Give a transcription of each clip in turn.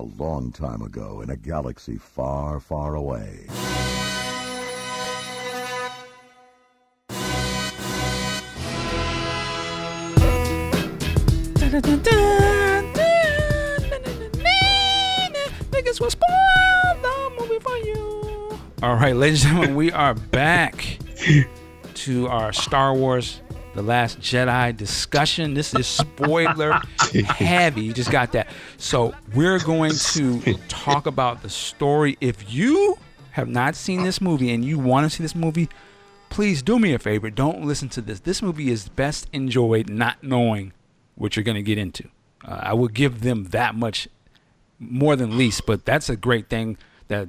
A long time ago in a galaxy far, far away. Niggas will spoil the movie for you. All right, ladies and gentlemen, we are back to our Star Wars The Last Jedi discussion. This is spoiler heavy. You just got that. So, we're going to talk about the story. If you have not seen this movie and you want to see this movie, please do me a favor. Don't listen to this. This movie is best enjoyed not knowing what you're going to get into. Uh, I would give them that much more than least, but that's a great thing that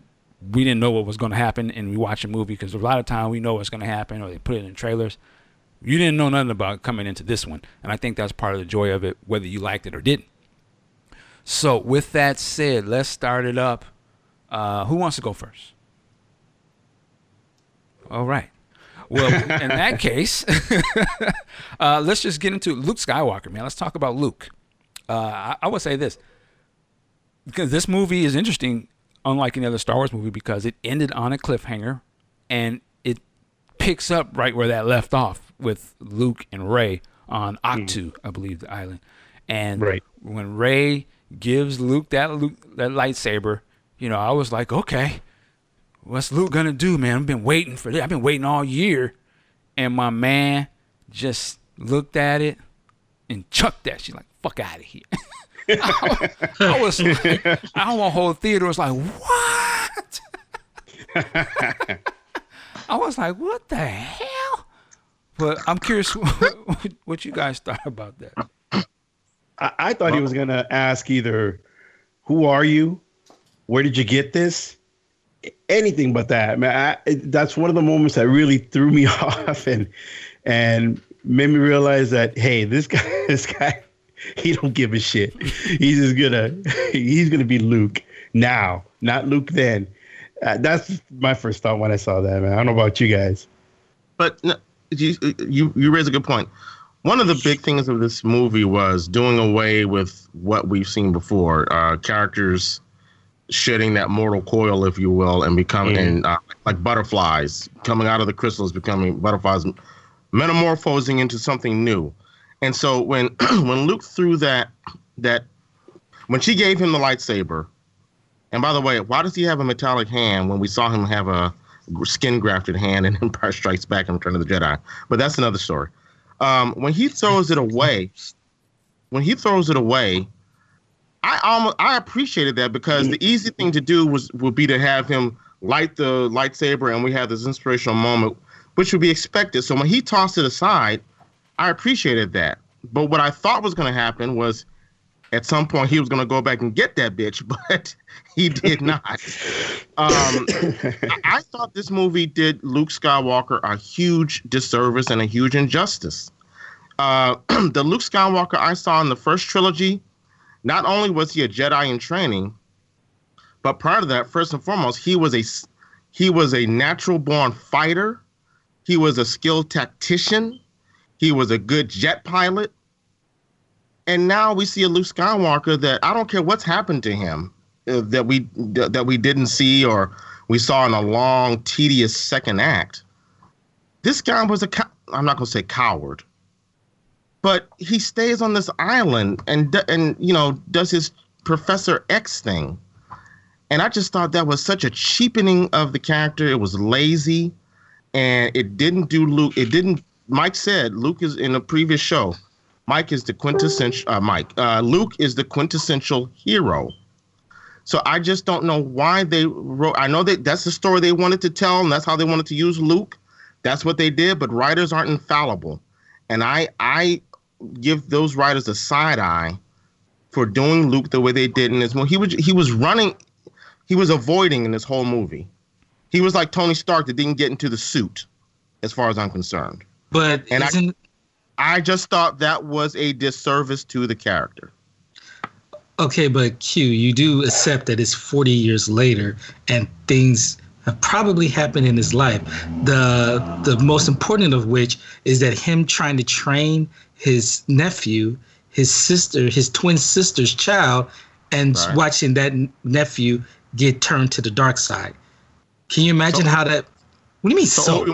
we didn't know what was going to happen and we watch a movie because a lot of time we know what's going to happen or they put it in trailers. You didn't know nothing about coming into this one, and I think that's part of the joy of it, whether you liked it or didn't. So, with that said, let's start it up. Uh, who wants to go first? All right. Well, in that case, uh, let's just get into Luke Skywalker, man. Let's talk about Luke. Uh, I, I would say this because this movie is interesting, unlike any other Star Wars movie, because it ended on a cliffhanger, and it picks up right where that left off with Luke and Rey on hmm. Ahch-To, I believe the island, and Right. when Rey gives Luke that Luke that lightsaber, you know, I was like, okay, what's Luke gonna do, man? I've been waiting for this. I've been waiting all year, and my man just looked at it and chucked that. She's like, fuck out of here. I, I was like, I want whole theater was like, what? I was like, what the hell? But I'm curious what, what you guys thought about that. I, I thought he was gonna ask either, "Who are you? Where did you get this?" Anything but that, man. I, it- that's one of the moments that really threw me off and and made me realize that hey, this guy, this guy, he don't give a shit. He's just gonna he's gonna be Luke now, not Luke then. Uh, that's my first thought when I saw that, man. I don't know about you guys. But no, you, you you raise a good point. One of the big things of this movie was doing away with what we've seen before. Uh, characters shedding that mortal coil, if you will, and becoming and, uh, like butterflies coming out of the crystals, becoming butterflies, metamorphosing into something new. And so when when Luke threw that that when she gave him the lightsaber, and by the way, why does he have a metallic hand when we saw him have a skin grafted hand in Empire Strikes Back and Return of the Jedi? But that's another story. Um, when he throws it away, when he throws it away, I almost I appreciated that because the easy thing to do was would be to have him light the lightsaber and we have this inspirational moment, which would be expected. So when he tossed it aside, I appreciated that. But what I thought was going to happen was at some point he was going to go back and get that bitch, but he did not. Um, I, thought this movie did Luke Skywalker a huge disservice and a huge injustice. Uh, the Luke Skywalker I saw in the first trilogy, not only was he a Jedi in training, but prior to that, first and foremost, he was a he was a natural born fighter. He was a skilled tactician. He was a good jet pilot. And now we see a Luke Skywalker that I don't care what's happened to him uh, that we that we didn't see or we saw in a long, tedious second act. This guy was a cow- I'm not gonna say coward, but he stays on this island and and you know does his Professor X thing. And I just thought that was such a cheapening of the character. It was lazy, and it didn't do Luke. It didn't. Mike said Luke is in a previous show. Mike is the quintessential. Uh, Mike. Uh, Luke is the quintessential hero. So I just don't know why they wrote. I know that that's the story they wanted to tell, and that's how they wanted to use Luke. That's what they did. But writers aren't infallible, and I I give those writers a side eye for doing Luke the way they did in this movie. He was he was running, he was avoiding in this whole movie. He was like Tony Stark that didn't get into the suit, as far as I'm concerned. But And isn't I just thought that was a disservice to the character. okay? But Q, you do accept that it's 40 years later, and things have probably happened in his life. The the most important of which is that him trying to train his nephew, his sister, his twin sister's child, and Right. watching that nephew get turned to the dark side. Can you imagine So- how that? What do you mean So, so? Obi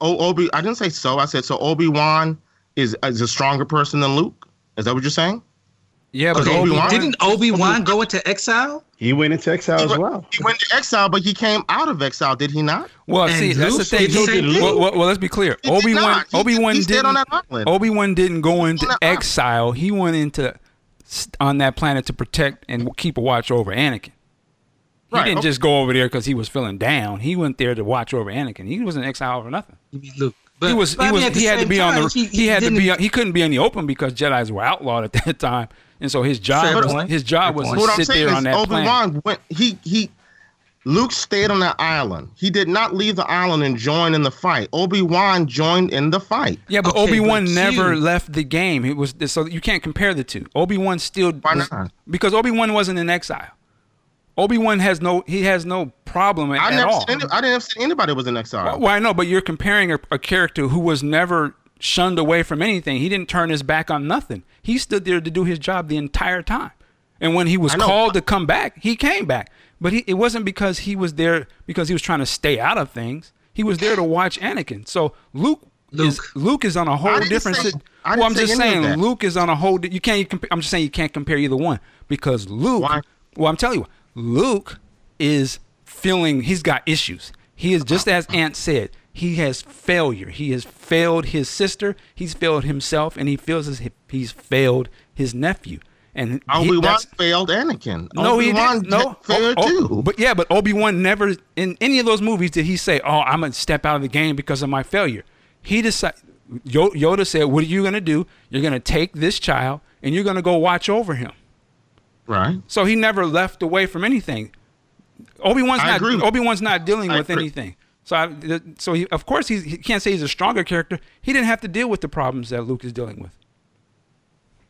oh Obi, I didn't say so. I said so. Obi Wan is is a stronger person than Luke. Is that what you're saying? Yeah, but Okay, Obi-Wan- didn't Obi Wan go into exile? He went into exile as well. he went to exile, but he came out of exile, did he not? Well, And see, that's the Luke thing. the He- thing. well, well, well, let's be clear. Obi Wan, Obi Wan didn't. on that island. Obi Wan didn't go into On exile. He went into on that planet to protect and keep a watch over Anakin. He Right, didn't okay. just go over there because he was feeling down. He went there to watch over Anakin. He was in exile for nothing. You mean Luke? But, he was. but He I mean, at He had to same be on the. He, had to be. He couldn't be in the open because Jedi's were outlawed at that time, and so his job. Was, his job was to What sit there on that Obi planet. Wan went. He he. Luke stayed on that island. He did not leave the island and join in the fight. Obi Wan joined in the fight. Yeah, but Okay, Obi Wan never Q- left the game. It was so you can't compare the two. Obi Wan still Why was- not? because Obi Wan wasn't in exile. Obi Wan has no he has no problem at, I at never all. seen any, I didn't see anybody was in exile. Well, I know, but you're comparing a, a character who was never shunned away from anything. He didn't turn his back on nothing. He stood there to do his job the entire time. And when he was called to come back, he came back. But he, it wasn't because he was there because he was trying to stay out of things. He was there to watch Anakin. So Luke, is Luke. Luke is on a whole different. say- sit- I didn't well, I'm just saying. Luke is on a whole. di- You can't. Compa- I'm just saying you can't compare either one because Luke. Why? Well, I'm telling you, Luke is feeling he's got issues. He is just as Aunt said. He has failure. He has failed his sister. He's failed himself, and he feels as if he's failed his nephew. And Obi Wan failed Anakin. no, he Obi-Wan didn't. No, failed oh, too. But yeah, but Obi Wan never in any of those movies did he say, "Oh, I'm gonna step out of the game because of my failure." He decided. Yoda said, "What are you gonna do? You're gonna take this child and you're gonna go watch over him." Right. So he never left away from anything. Obi Wan's not. Obi Wan's not dealing I with agree. anything. So, I, so he, of course, he's, he can't say he's a stronger character. He didn't have to deal with the problems that Luke is dealing with.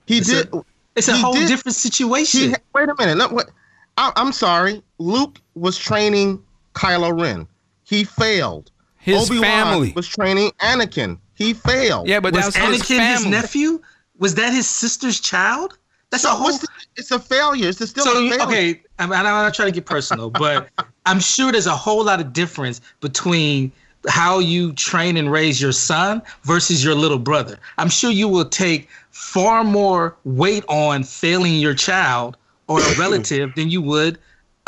He It's did. a, it's a whole did- different situation. He, wait a minute. No, what? I, I'm sorry. Luke was training Kylo Ren. He failed. His Obi-Wan family. was training Anakin. He failed. Yeah, but was that's his Anakin his family. nephew? Was that his sister's child? That's So a whole. the, it's a failure. It's still so a you- failure. okay, I'm, I'm not trying to get personal, but I'm sure there's a whole lot of difference between how you train and raise your son versus your little brother. I'm sure you will take far more weight on failing your child or a relative than you would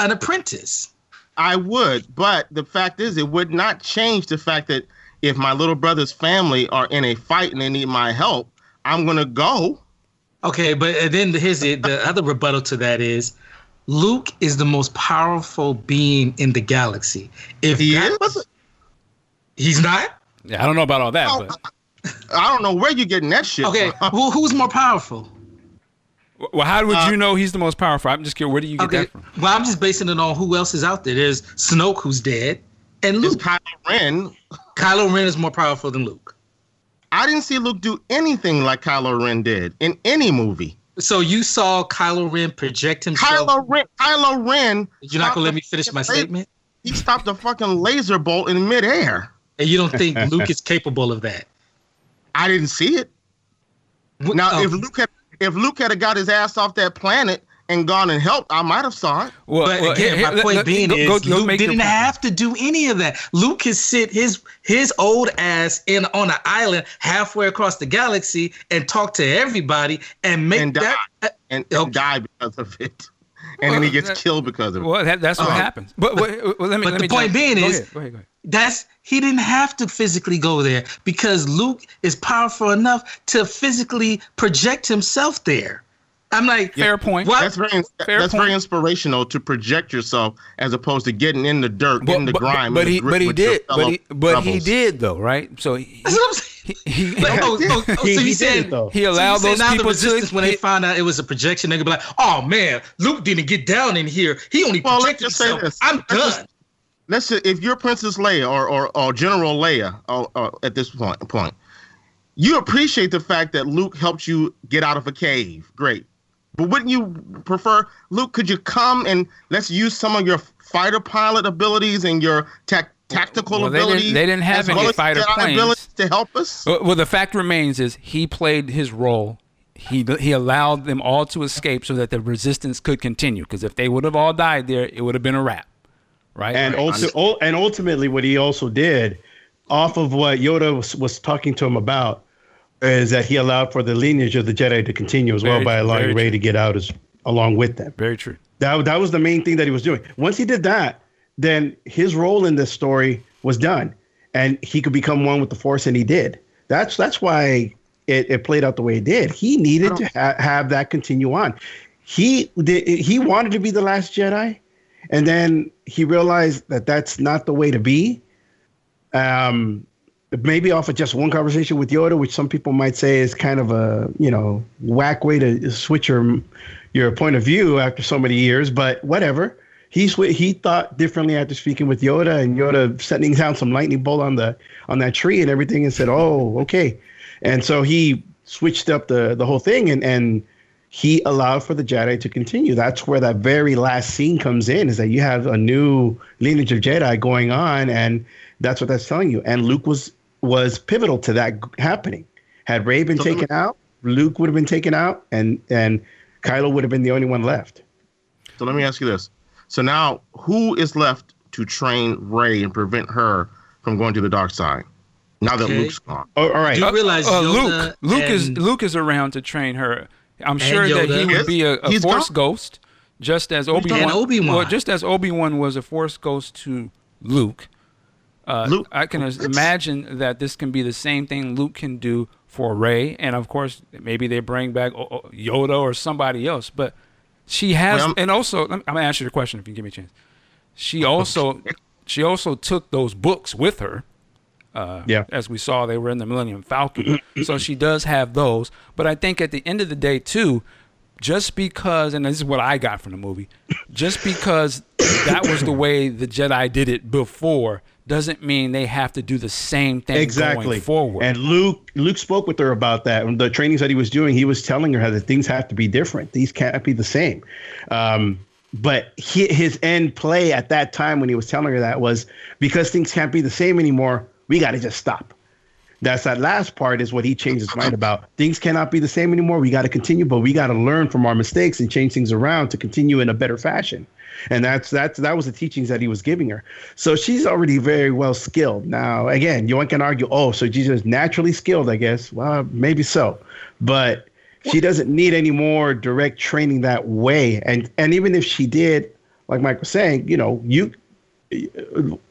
an apprentice. I would, but the fact is, it would not change the fact that if my little brother's family are in a fight and they need my help, I'm gonna go. Okay, but then here's the, the other rebuttal to that is Luke is the most powerful being in the galaxy. If He that is? was- he's not. Yeah, I don't know about all that, Oh, but I don't know where you're getting that shit. Okay, from. who, who's more powerful? well, how would Uh, you know he's the most powerful? I'm just curious. Where do you get Okay, that from? well, I'm just basing it on who else is out there. There's Snoke, who's dead, and It's Luke. Kylo Ren. Kylo Ren is more powerful than Luke. I didn't see Luke do anything like Kylo Ren did in any movie. So you saw Kylo Ren project himself. Kylo Ren. Kylo Ren. You're not gonna let me finish my statement, He stopped a fucking laser bolt in midair. and you don't think Luke is capable of that? I didn't see it. Now, oh, if Luke had if Luke had got his ass off that planet and gone and helped, I might have saw it. Well, But well, again, here- my here, point let- being go- is go- go Luke didn't have to do any of that. Luke can sit his his old ass in on an island halfway across the galaxy and talk to everybody and make And die. that. and, Okay. and die because of it. And then he gets that- killed because of it. Well, that, that's what Uh, happens. But, but, well, let me. but let the point jump- being go is- ahead, go ahead, go ahead. That's he didn't have to physically go there because Luke is powerful enough to physically project himself there. I'm like, Fair point. What? That's very Fair that's point. very inspirational to project yourself as opposed to getting in the dirt, getting the grime. But and the he, but he did, but he, but he did though, right? So he, That's what I'm saying. he, he, Like, oh, oh, oh, so He- he said it, he allowed saying those now people the resistance to. when they he- find out it was a projection, they're gonna be like, "Oh man, Luke didn't get down in here. He only Well, let's projected just say himself. this. I'm Let's just- done." Let's say if you're Princess Leia or or, or General Leia uh, uh, at this point point, you appreciate the fact that Luke helped you get out of a cave. Great. But wouldn't you prefer, Luke, could you come and let's use some of your fighter pilot abilities and your tac- tactical Well, they didn't- abilities? they didn't have as any well fighter planes. to help us? Well, well, the fact remains is he played his role. he he allowed them all to escape so that the resistance could continue. Because if they would have all died there, it would have been a wrap, right? And ulti- ul- and ultimately, what he also did, off of what Yoda was, was talking to him about, is that he allowed for the lineage of the Jedi to continue as well Very by allowing Rey to get out as along with them. Very true. That that was the main thing that he was doing. Once he did that, then his role in this story was done, and he could become one with the Force, and he did. That's that's why it, it played out the way it did. He needed to ha- have that continue on. He did, he wanted to be the last Jedi, and then he realized that that's not the way to be. Um, maybe off of just one conversation with Yoda, which some people might say is kind of a you know whack way to switch your your point of view after so many years, but whatever. He sw- he thought differently after speaking with Yoda, and Yoda sending down some lightning bolt on the on that tree and everything, and said, "Oh, okay." And so he switched up the the whole thing, and and he allowed for the Jedi to continue. That's where that very last scene comes in, is that you have a new lineage of Jedi going on, and that's what that's telling you. And Luke was was pivotal to that happening. Had Rey been So- taken out, Luke would have been taken out, and and Kylo would have been the only one left. So let me ask you this. So now, who is left to train Rey and prevent her from going to the dark side? Now that Okay. Luke's gone. Oh, all right. Do you realize Uh, Yoda Luke Luke is Luke is around to train her. I'm sure that he Yoda. would be a, a force gone. ghost, just as Obi Wan. Obi-Wan. Well, just as Obi Wan was a force ghost to Luke. Uh, Luke- I can imagine that this can be the same thing Luke can do for Rey, and of course, maybe they bring back Yoda or somebody else. But she has, Well, and also, I'm gonna answer your question if you give me a chance. She also, she also took those books with her. Uh, Yeah. as we saw, they were in the Millennium Falcon, so she does have those. But I think at the end of the day, too, just because, and this is what I got from the movie, just because that was the way the Jedi did it before, doesn't mean they have to do the same thing exactly going forward. And Luke Luke spoke with her about that. And the trainings that he was doing, he was telling her how that things have to be different. These can't be the same. Um, but he, his end play at that time when he was telling her that was because things can't be the same anymore. We got to just stop. That's that last part is what he changed his mind about. Things cannot be the same anymore. We got to continue, but we got to learn from our mistakes and change things around to continue in a better fashion. And that's that's that was the teachings that he was giving her. So she's already very well skilled. Now, again, you one can argue, oh, so she's just naturally skilled, I guess. Well, maybe so, but she doesn't need any more direct training that way. And and even if she did, like Mike was saying, you know, you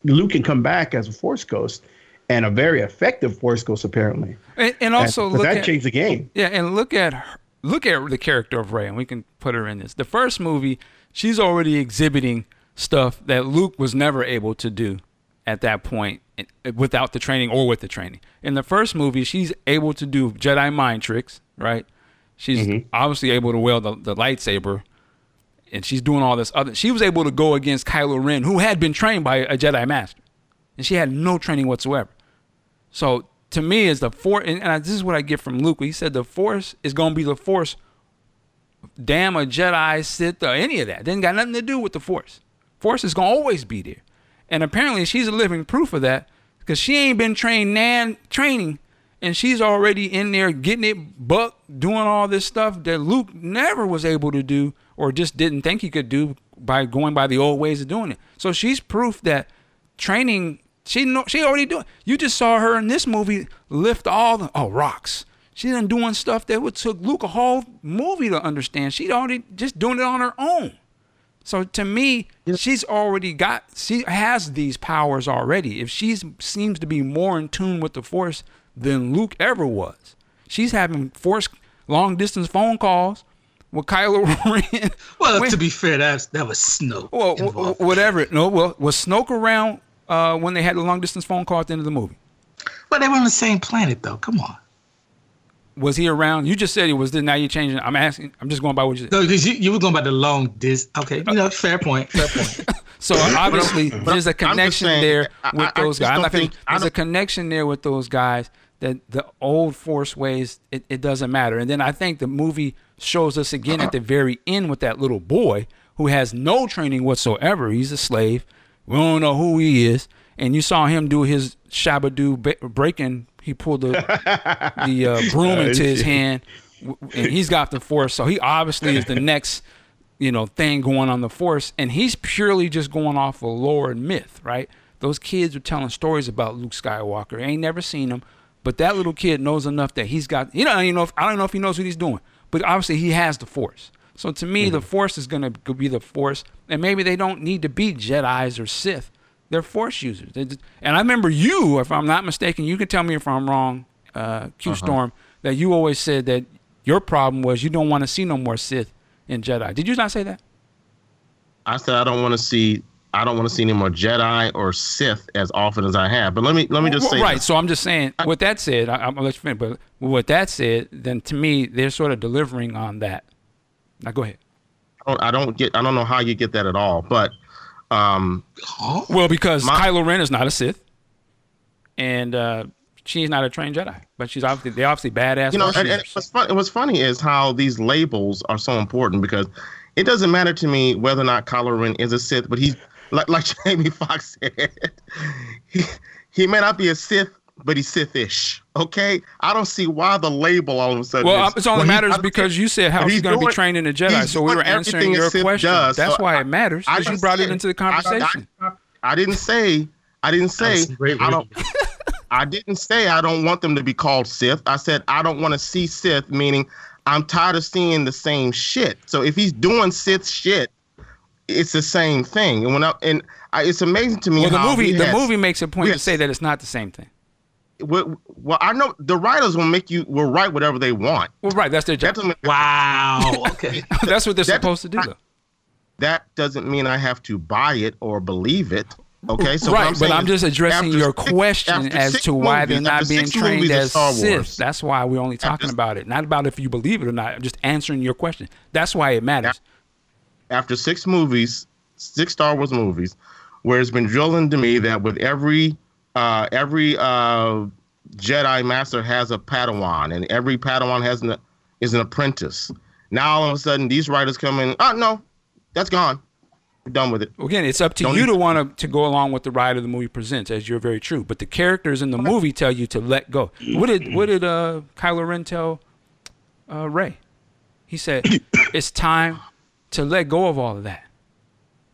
Luke can come back as a Force Ghost and a very effective Force Ghost, apparently. and, and also And- look that at, changed the game. Yeah, and look at her, look at the character of Rey, and we can put her in this. The first movie, she's already exhibiting stuff that Luke was never able to do at that point eh, without the training or with the training. In the first movie, she's able to do Jedi mind tricks, right? She's obviously able to wield the, the lightsaber, and she's doing all this other. She was able to go against Kylo Ren, who had been trained by a Jedi Master, and she had no training whatsoever. So to me, is the force, and, and this is what I get from Luke. He said the force is going to be the force. Damn a Jedi, Sith, or any of that. Didn't got nothing to do with the force. Force is to always be there, and apparently she's a living proof of that because she ain't been trained nan training, and she's already in there getting it buck, doing all this stuff that Luke never was able to do or just didn't think he could do by going by the old ways of doing it. So she's proof that training she know she already doing. You just saw her in this movie lift all the oh rocks. She done doing stuff that would took Luke a whole movie to understand. She already just doing it on her own. So to me, she's already got she has these powers already. If she seems to be more in tune with the force than Luke ever was. She's having force long distance phone calls with Kylo Ren. Well, When- to be fair, that that was Snoke. well, involved. whatever. No, well, was Snoke around uh, when they had the long distance phone call at the end of the movie? Well, they were on the same planet, though. Come on. Was he around? You just said he was. Then now you're changing. I'm asking. I'm just going by what you said. No, because you, you were going by the long dis. Okay, you know, fair point. Fair point. So obviously, but there's a I'm just connection saying, there with I- I those just guys. I'm don't think- There's a connection there with those guys that the old Force ways. It, it doesn't matter. And then I think the movie shows us again at the very end with that little boy who has no training whatsoever. He's a slave. We don't know who he is. And you saw him do his shabadoo breaking. He pulled the the uh, broom into his hand and he's got the Force, so he obviously is the next, you know, thing going on the Force, and he's purely just going off of lore and myth, right? Those kids are telling stories about Luke Skywalker. Ain't never seen him, but that little kid knows enough that he's got. You know, I don't know if I don't know if he knows what he's doing, but obviously he has the Force. So to me, the Force is going to be the Force, and maybe they don't need to be Jedi's or Sith. They're Force users. They just- and I remember you, if I'm not mistaken, you can tell me if I'm wrong, uh, Q Storm, that you always said that your problem was you don't want to see no more Sith and Jedi. Did you not say that? I said I don't want to see I don't want to see any more Jedi or Sith as often as I have. But let me let me just Well, say right. this. So I'm just saying. With that said, I, I'm gonna let you finish. But with that said, then to me, they're sort of delivering on that. Now go ahead. I don't, I don't get I don't know how you get that at all. But um, Well, because My- Kylo Ren is not a Sith, and uh, she's not a trained Jedi, but she's obviously they're obviously badass. you know, and, and what's, fun, what's funny is how these labels are so important because it doesn't matter to me whether or not Kylo Ren is a Sith, but he's like like Jamie Foxx said, he, he may not be a Sith, but he's Sith-ish. Okay, I don't see why the label all of a sudden. well, is- it's only well, matters I- because you said how but he's going to be doing- trained in the Jedi. So we doing were answering your Sith question. does, That's so why I- it matters. I Because you didn't brought it into the I- I- conversation. I didn't say I didn't say I don't I didn't say I don't want them to be called Sith. I said I don't want to see Sith, meaning I'm tired of seeing the same shit. So if he's doing Sith shit, it's the same thing. And when I, and I, it's amazing to me well, the how movie the had- movie makes a point we to had- say that it's not the same thing. Well, well, I know the writers will make you will write whatever they want. Well, right, that's their job. doesn't Wow. Okay. that's what they're that- supposed to do, though. that doesn't mean I have to buy it or believe it. Okay, so what right, I'm but I'm just addressing your six- question as six to why movies- they're not being trained as Sith. That's why we're only talking After- about it, not about if you believe it or not. I'm just answering your question. That's why it matters. after six movies, six Star Wars movies, where it's been drilled into me that with every uh, every uh, Jedi Master has a Padawan, and every Padawan has an is an apprentice. Now all of a sudden, these writers come in. Oh no, that's gone. We're done with it. Again, it's up to Don't you need- to want to, to go along with the ride of the movie presents, as you're very true. But the characters in the movie tell you to let go. What did what did uh, Kylo Ren tell uh, Rey? He said, "It's time to let go of all of that.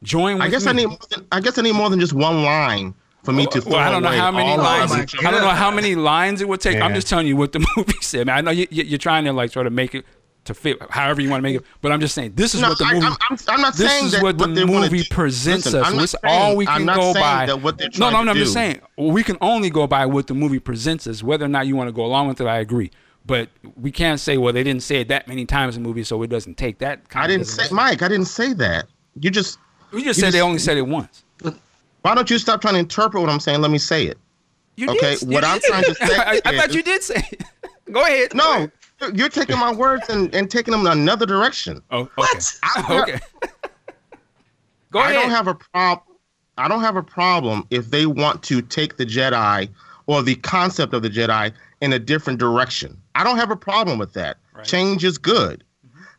Join with I guess me." I need. More than, I guess I need more than just one line for me to. Well, I don't know throw how many lines. the my other I don't know how many lines it would take. I'm just telling you what the movie said. I, mean, I know you, you- you're trying to like sort of make it to fit however you want to make it, but I'm just saying this is No, what the movie. I'm, I'm, I'm not this saying is that what the they movie do- presents Listen, us. I'm It's saying- all we I'm can not go by. That what they're no, no, trying no, I'm to just saying we can only go by what the movie presents us. Whether or not you want to go along with it, I agree. But we can't say, well, they didn't say it that many times in the movie, so it doesn't take that. Kind I didn't doesn't say, make- Mike. I didn't say that. You just. We just you said they only said it once. Why don't you stop trying to interpret what I'm saying? Let me say it. You Okay, did- you what I'm did. trying to say I, I thought you did say. It. go ahead. No, you're taking my words and, and taking them in another direction. Oh, okay. What? okay. Go I don't have a prob. I don't have a problem if they want to take the Jedi or the concept of the Jedi in a different direction. I don't have a problem with that. Right. Change is good.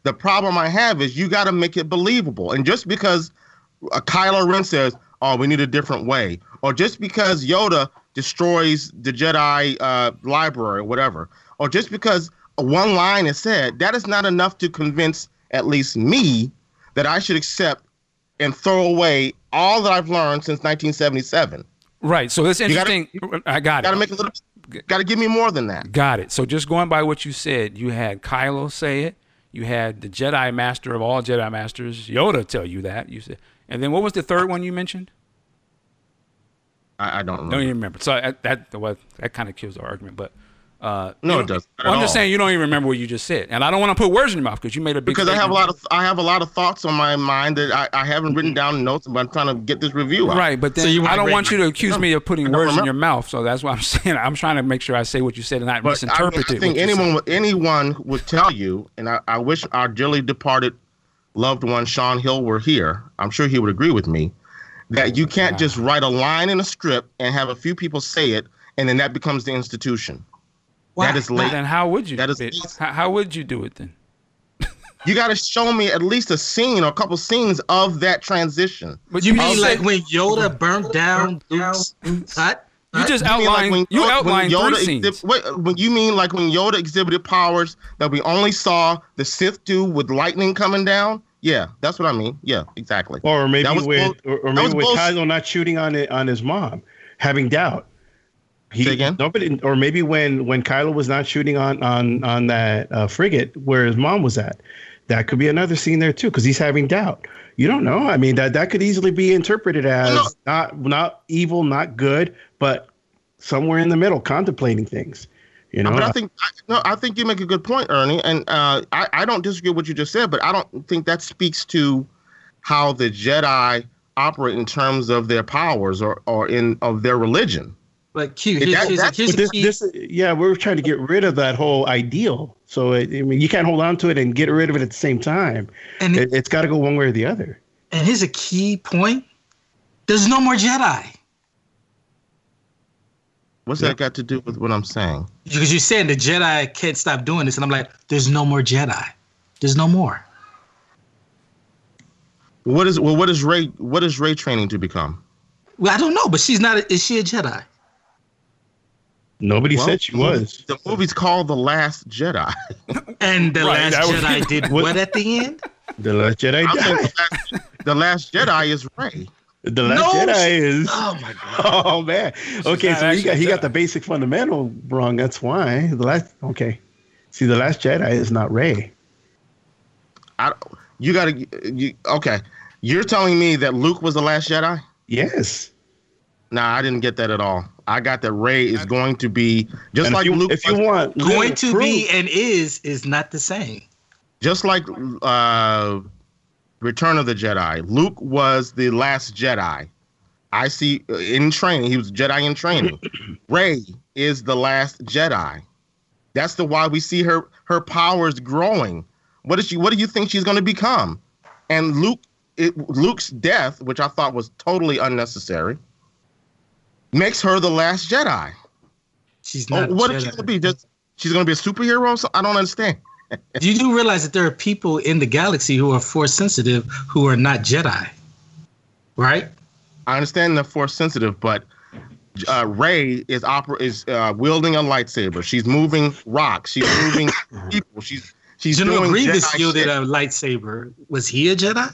The problem I have is you got to make it believable. And just because uh, Kylo Ren says, "Oh, we need a different way," or just because Yoda destroys the Jedi uh, library or whatever, or just because one line is said, that is not enough to convince at least me that I should accept and throw away all that I've learned since 1977. Right. So it's gotta- interesting. I got it. Got to make a little. Got to give me more than that. Got it. So just going by what you said, you had Kylo say it. You had the Jedi Master of all Jedi Masters, Yoda, tell you that. You said, and then what was the third one you mentioned? I, I don't Don't remember. even remember. So that that well, that kind of kills the argument. But uh, No, it doesn't Well, I'm just saying you don't even remember what you just said, and I don't want to put words in your mouth because you made a big. because I have a lot of I have a lot of thoughts on my mind that I, I haven't written down in notes, but I'm trying to get this review out. Right, but then So you I don't want you to accuse me of putting I don't words in your mouth. So that's what I'm saying. I'm trying to make sure I say what you said and not But I, misinterpret I it. think what you said. anyone would- anyone would tell you, and I, I wish our dearly departed loved one Sean Hill were here. I'm sure he would agree with me that you can't just write a line in a script and have a few people say it, and then that becomes the institution. Why? That is Well, late. then how would you? That is do it? How, how would you do it then? You got to show me at least a scene or a couple scenes of that transition. But You mean also- like when Yoda burned down Luke's hut? You just mean like outlined. when you Yoda- when outlined Yoda three scenes. exhib- wait, when you mean like when Yoda exhibited powers that we only saw the Sith do with lightning coming down? Yeah, that's what I mean. Yeah, exactly. Or maybe That was with bull- or, or maybe was with bull- Kylo not shooting on it on his mom, having doubt. He, Say again? Nobody, or maybe when when Kylo was not shooting on on on that uh, frigate where his mom was at, that could be another scene there too because he's having doubt. You don't know. I mean, that that could easily be interpreted as No. not not evil, not good, but somewhere in the middle, contemplating things. You know, but I think I, no, I think you make a good point, Ernie, and uh, I I don't disagree with what you just said, but I don't think that speaks to how the Jedi operate in terms of their powers or or in of their religion. But Q, That- here's, here's, that's- here's But this, key. this, yeah, we're trying to get rid of that whole ideal. So it, I mean, you can't hold on to it and get rid of it at the same time. and, It, it's got to go one way or the other. and here's a key point. There's no more Jedi. What's Yeah. that got to do with what I'm saying? Because you're saying the Jedi can't stop doing this. And I'm like, there's no more Jedi. There's no more. What is well? What is Rey? What is Rey training to become? Well, I don't know, but she's not. A, is she a Jedi? Nobody Well, said she was. The movie's called The Last Jedi. And the Right, last that was- Jedi did What- what at the end? The Last Jedi I died. the last, the last Jedi is Rey. The Last No, Jedi is. Oh my god. Oh man. Okay, so he got he got the basic fundamental wrong. That's why the last. Okay, see, the Last Jedi is not Rey. I, you got to. You, okay, you're telling me that Luke was the last Jedi? Yes. Nah, I didn't get that at all. I got that Rey is going to be just And like if you, Luke. if you want Going to proof- be and is is not the same. just like uh, Return of the Jedi. Luke was the last Jedi. I see uh, in training. He was Jedi in training. Rey is the last Jedi. That's the why we see her her powers growing. What is she? What do you think she's going to become? And Luke, it, Luke's death, which I thought was totally unnecessary, makes her the last Jedi. She's Oh, not. a what is she going to be? Just she's going to be a superhero? something? I don't understand. Do you do realize that there are people in the galaxy who are force sensitive who are not Jedi, right? I understand the force sensitive, but uh, Rey is opera is uh, wielding a lightsaber. She's moving rocks. She's moving people. She's she's General doing Grievous Jedi wielded shit. a lightsaber. Was he a Jedi?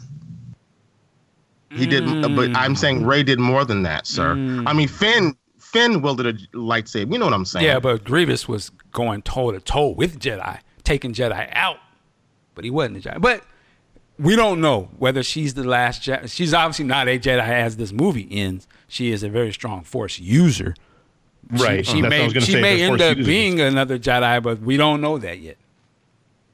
He did, but I'm saying Rey did more than that, sir. Mm. I mean, Finn Finn wielded a lightsaber. You know what I'm saying? Yeah, but Grievous was going toe to toe with Jedi, taking Jedi out, but he wasn't a Jedi. But we don't know whether she's the last Jedi. She's obviously not a Jedi as this movie ends. She is a very strong Force user. Right. She, I may she say, may end up being another Jedi, but we don't know that yet.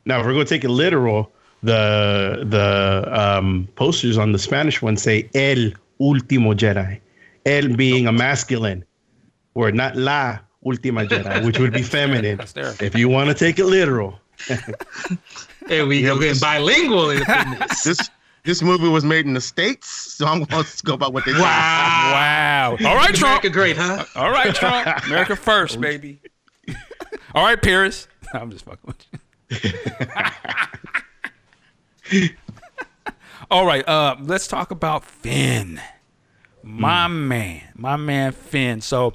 Now, if we're going to take it literal, the the um, posters on the Spanish one say El Último Jedi. El being a masculine, or not La Última Jedi, which would be feminine. If you want to take it literal. There we go, getting bilingual in this. this this movie was made in the states, so I'm going to go by what they say. Wow. Wow. All right, Trump. America great, huh? All right, Trump. America first, baby. All right, Paris. I'm just fucking with you. All right, uh, let's talk about Finn. My man, my man Finn. So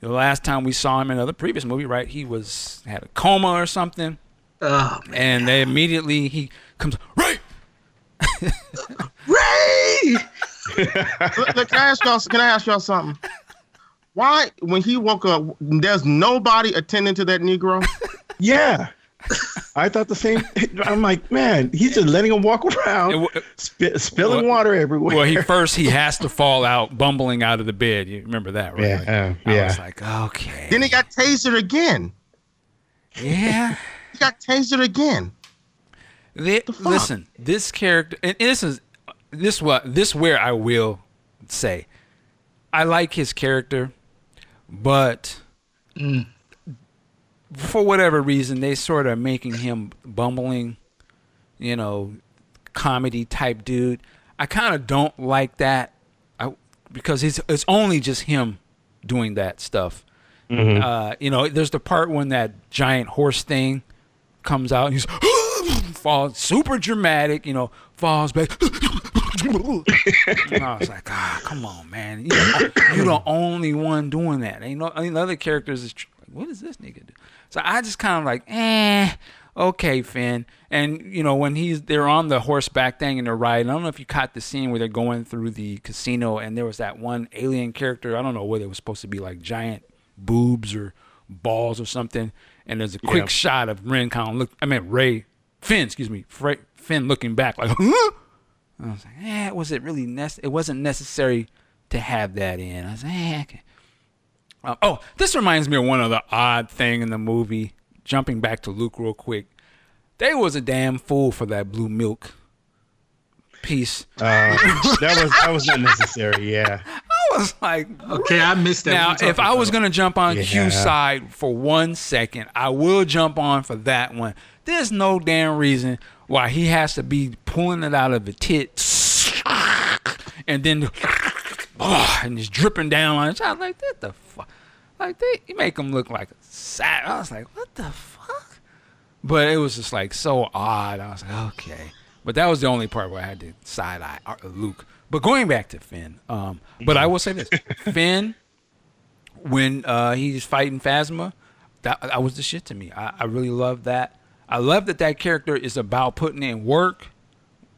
the last time we saw him in another previous movie, right? He was had a coma or something, Oh man. and they immediately he comes right. Rey! Look, look, can I ask y'all? Can I ask y'all something? Why, when he woke up, there's nobody attending to that Negro? Yeah. I thought the same. I'm like, man, he's just letting him walk around, wa- sp- spilling Well- water everywhere. Well, he first he has to fall out, bumbling out of the bed. You remember that, right? Yeah, Like, yeah, I was like, okay. then he got tasered again. yeah. He got tasered again. Thi- fuck? listen, this character, and this is this what this where I will say, I like his character, but mm. For whatever reason, they sort of making him bumbling, you know, comedy type dude. I kind of don't like that, I because it's it's only just him doing that stuff. Uh, you know, there's the part when that giant horse thing comes out and he's falls super dramatic, you know, falls back. I was like, ah, come on, man. You you're the only one doing that. Ain't no, I mean, the other characters is, what does this nigga do? So I just kind of like, eh, okay, Finn. And you know, when he's they're on the horseback thing and they're riding. I don't know if you caught the scene where they're going through the casino and there was that one alien character. I don't know whether it was supposed to be like giant boobs or balls or something. And there's a quick Yeah. shot of Ren kind of look. I mean Rey Finn, excuse me, Finn looking back like, huh? I was like, eh, was it really nec- It wasn't necessary to have that in. I was like, eh, okay. Uh, oh, this reminds me of one other odd thing in the movie. Jumping back to Luke real quick, they was a damn fool for that blue milk piece. Uh, that was that was not necessary. Yeah. I was like, Okay, I missed that. now What you if I talking was gonna jump on Yeah. Q's side for one second, I will jump on for that one. There's no damn reason why he has to be pulling it out of the tit and then oh, and just dripping down on it. I was like, what the fuck? Like they you make him look like a sad. I was like, what the fuck? But it was just like so odd. I was like, okay. But that was the only part where I had to side eye uh, Luke. But going back to Finn, um, but I will say this: Finn, when uh, he's fighting Phasma, that, that was the shit to me. I, I really love that. I love that that character is about putting in work.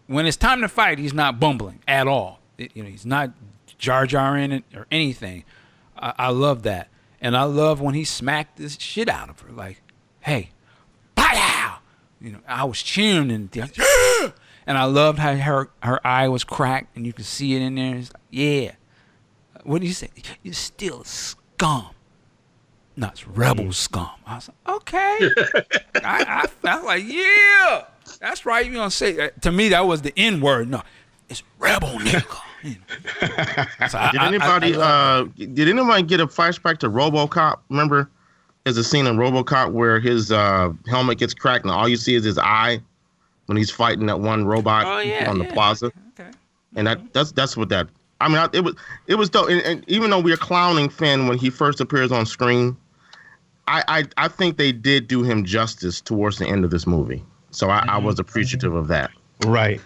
When it's time to fight, he's not bumbling at all. It- you know, he's not jar jarring it or anything. I, I love that, and I love when he smacked this shit out of her. Like, hey, pow! You know, I was cheering and and I loved how her her eye was cracked and you could see it in there. It's like, yeah. What do you say? You're still scum. No, it's rebel mm. scum. I was like, okay. I, I felt like, yeah, that's right. You're gonna say that. to me? That was the N word. No, it's rebel nigga. You know. So I- Did I- I- anybody I love uh did anybody get a flashback to RoboCop? Remember, there's a scene in RoboCop where his uh helmet gets cracked and all you see is his eye when he's fighting that one robot Oh, yeah, on the yeah. plaza. Okay. And that that's that's what that. I mean, I, it was it was dope. And, and even though we are clowning Finn when he first appears on screen, I I, I think they did do him justice towards the end of this movie. So I, I was appreciative of that. Right.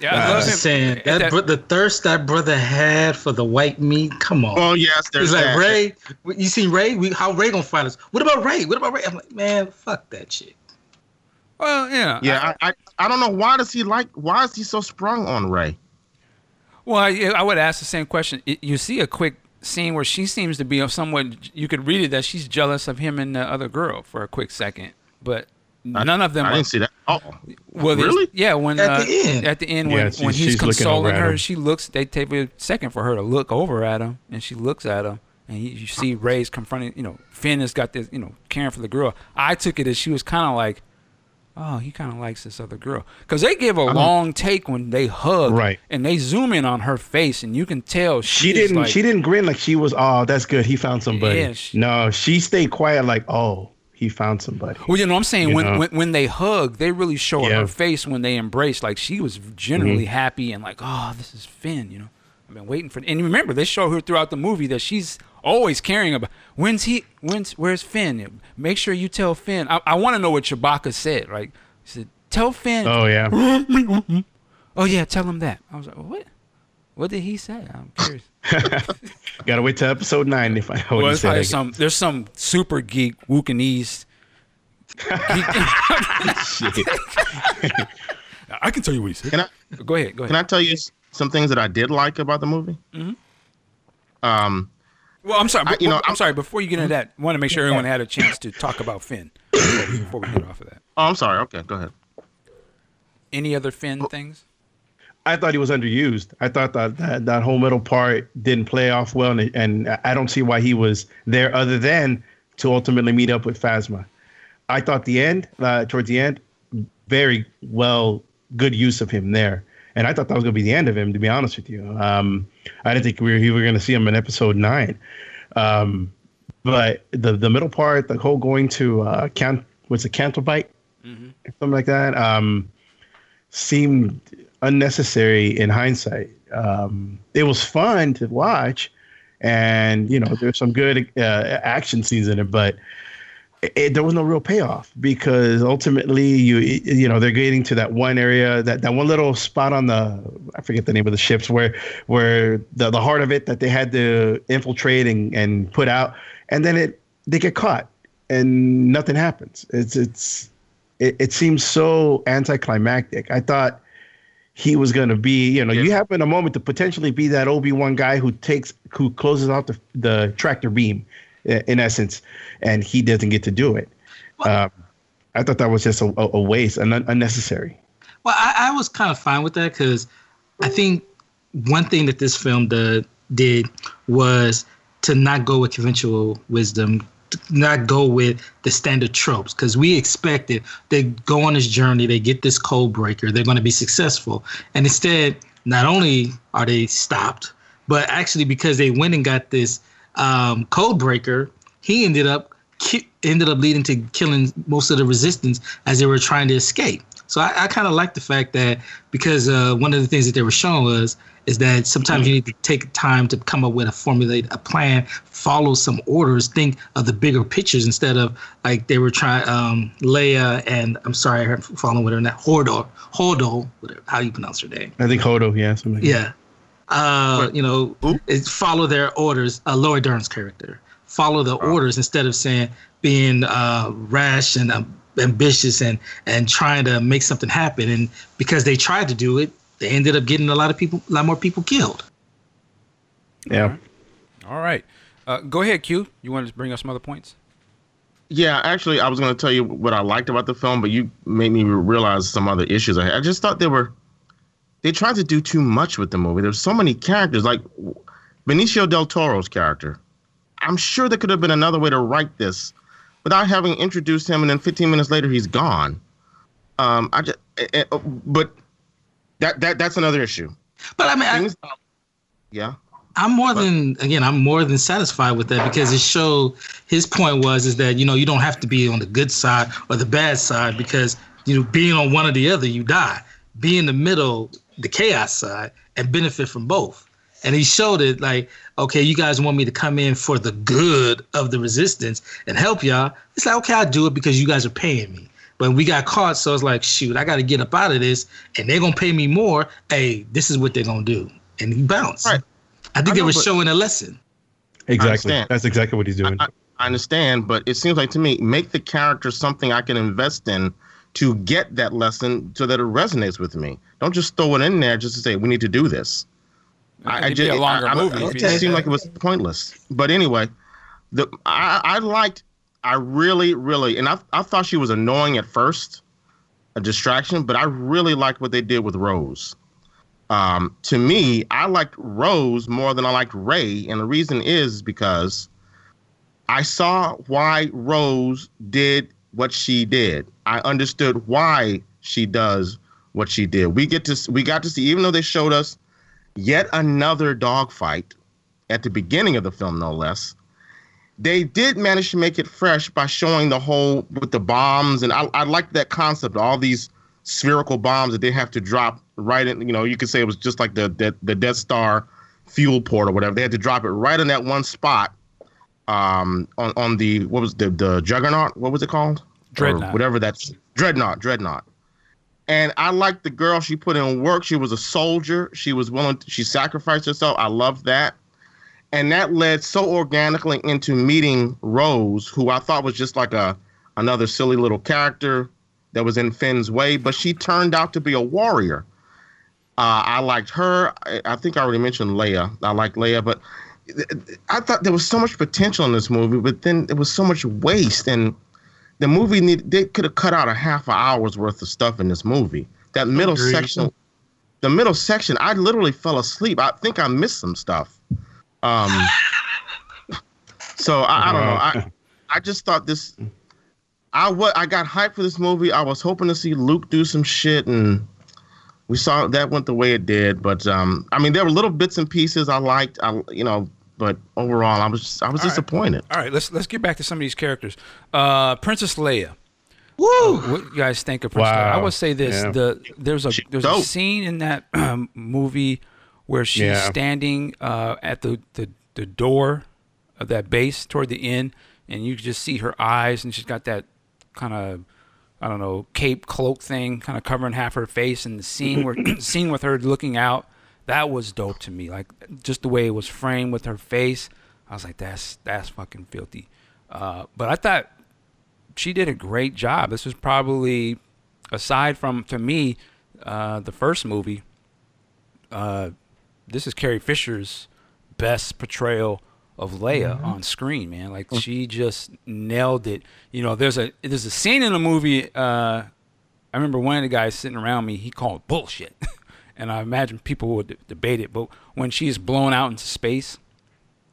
Yeah, I I'm just saying that, That- bro- the thirst that brother had for the white meat. Come on. Oh yes, there's He's like that. Rey. You seen Rey? We, how Rey gonna fight us? What about Rey? What about Rey? I'm like, man, fuck that shit. well, yeah, Yeah, I, I I don't know why does he like why is he so sprung on Rey? Well, I, I would ask the same question. You see a quick scene where she seems to be of somewhat. You could read it that she's jealous of him and the other girl for a quick second, but none of them. I are- didn't see that. Oh, well, really? Yeah, when At uh, the end. at the end Yeah, when, when he's she's consoling her, him. she looks. They take a second for her to look over at him, and she looks at him, and you, you see Rey's confronting. You know, Finn has got this. You know, caring for the girl. I took it as she was kind of like. Oh, he kind of likes this other girl because they give a long take when they hug, Right. And they zoom in on her face, and you can tell She is didn't. Like, she didn't grin like she was. Oh, that's good. He found somebody. Yeah, she- no, she stayed quiet. Like, oh, he found somebody. Well, you know, what I'm saying when, know? when when they hug, they really show Yeah. her face when they embrace. Like she was generally Mm-hmm. happy and like, oh, this is Finn. You know, I've been waiting for. And remember, they show her throughout the movie that she's always caring about. When's he? When's where's Finn? Make sure you tell Finn. I, I want to know what Chewbacca said. Right? He said, "Tell Finn." Oh yeah. Oh, yeah, tell him that. I was like, what? What did he say? I'm curious. Gotta wait till episode nine to find out what well, he said. probably some. There's some super geek Wukanese. I can tell you what he said. Can I Go ahead. Go ahead. can I tell you some things that I did like about the movie? Mm-hmm. Um, well, I'm sorry. I- you know, I'm, I'm- sorry. Before you get into that, I want to make sure everyone had a chance to talk about Finn before we, before we get off of that. oh, I'm sorry. Okay, go ahead. Any other Finn things? I thought he was underused. I thought that that, that whole middle part didn't play off well, and, and I don't see why he was there other than to ultimately meet up with Phasma. I thought the end, uh, towards the end, very well, good use of him there. And I thought that was going to be the end of him, to be honest with you. Um, I didn't think we were, we were going to see him in episode nine. Um, but the the middle part, the whole going to uh, Can what's a Canto Bight, something like that, um, seemed unnecessary in hindsight. Um, it was fun to watch, and you know there's some good uh, action scenes in it, but it, there was no real payoff because ultimately you you know they're getting to that one area that that one little spot on the I forget the name of the ships where where the the heart of it that they had to infiltrate and and put out and then it they get caught and nothing happens. It's it's it, it seems so anticlimactic. I thought he was going to be, you know, yeah. you have in a moment to potentially be that Obi Wan guy who takes who closes out the the tractor beam in essence, and he doesn't get to do it. Um, I thought that was just a, a waste, and un- unnecessary. Well, I, I, was kind of fine with that because I think one thing that this film did, did was to not go with conventional wisdom, not go with the standard tropes because we expected they go on this journey, they get this code breaker, they're going to be successful, and instead, not only are they stopped, but actually because they went and got this um, code breaker, he ended up ki- ended up leading to killing most of the resistance as they were trying to escape. So I, I kind of like the fact that because uh, one of the things that they were showing was is that sometimes mm-hmm. you need to take time to come up with a formulate a plan, follow some orders, think of the bigger pictures instead of like they were trying um, Leia and I'm sorry, I am following with her that Hordo, Hodo, whatever how you pronounce her name. I think Hodo, yeah, something. Yeah, uh, you know, follow their orders. Uh, Laura Dern's character follow the oh. orders instead of saying being uh, rash and uh, ambitious and and trying to make something happen. And because they tried to do it, they ended up getting a lot of people, a lot more people killed. Yeah. All right. Uh, go ahead, Q. You want to bring up some other points? Yeah, actually, I was going to tell you what I liked about the film, but you made me realize some other issues I had. I just thought they were they tried to do too much with the movie. There's so many characters, like Benicio del Toro's character. I'm sure there could have been another way to write this without having introduced him, and then 15 minutes later he's gone. Um, I just, it, eh, it, eh, but that that that's another issue. But I mean, Things, I, yeah. I'm more but, than again. I'm more than satisfied with that because it showed his point was is that you know you don't have to be on the good side or the bad side because you know being on one or the other you die. Be in the middle the chaos side and benefit from both. And he showed it like, okay, you guys want me to come in for the good of the resistance and help y'all. It's like, okay, I'll do it because you guys are paying me. But we got caught, so it's like, shoot, I got to get up out of this, and they're gonna pay me more. Hey, this is what they're gonna do, and he bounced. Right. I think I know, they were showing a lesson. Exactly. That's exactly what he's doing. I, I, understand, but it seems like to me, make the character something I can invest in to get that lesson so that it resonates with me. Don't just throw it in there just to say we need to do this. I, I just, a longer I, movie. it just seemed like it was pointless. But anyway, the I, I liked, I really, really, and I I thought she was annoying at first, a distraction, but I really liked what they did with Rose. Um, to me, I liked Rose more than I liked Rey, and the reason is because I saw why Rose did what she did. I understood why she does what she did. We get to we got to see, even though they showed us yet another dogfight at the beginning of the film, no less. They did manage to make it fresh by showing the whole with the bombs, and I, I like that concept. All these spherical bombs that they have to drop right in. You know, you could say it was just like the the, the Death Star fuel port or whatever. They had to drop it right in that one spot. Um, on on the what was the the Juggernaut? What was it called? Dreadnought. Or whatever that's Dreadnought. Dreadnought. And I liked the girl. She put in work. She was a soldier. She was willing. To, she sacrificed herself. I love that. And that led so organically into meeting Rose, who I thought was just like a another silly little character that was in Finn's way, but she turned out to be a warrior. Uh, I liked her. I, I, think I already mentioned Leia. I like Leia, but I thought there was so much potential in this movie, but then there was so much waste and the movie need they could have cut out a half an hour's worth of stuff in this movie. That middle Agreed. section, the middle section, I literally fell asleep. I think I missed some stuff. Um, so I, I don't know. I I just thought this. I what I got hyped for this movie. I was hoping to see Luke do some shit, and we saw that went the way it did. But um, I mean, there were little bits and pieces I liked. I you know but overall, I was I was All disappointed. Right. All right, let's let's get back to some of these characters. Uh, Princess Leia. Woo! Uh, what you guys think of Princess wow. Leia? I would say this: yeah. the there's a there's a scene in that um, movie where she's yeah. standing uh, at the, the the door of that base toward the end, and you just see her eyes, and she's got that kind of I don't know cape cloak thing, kind of covering half her face, and the scene where scene with her looking out. That was dope to me. Like just the way it was framed with her face. I was like, that's that's fucking filthy. Uh, but I thought she did a great job. This was probably, aside from to me, uh, the first movie. Uh, this is Carrie Fisher's best portrayal of Leia mm-hmm. on screen, man. Like mm-hmm. she just nailed it. You know, there's a there's a scene in the movie. Uh, I remember one of the guys sitting around me. He called bullshit, and I imagine people would debate it. But when she's blown out into space,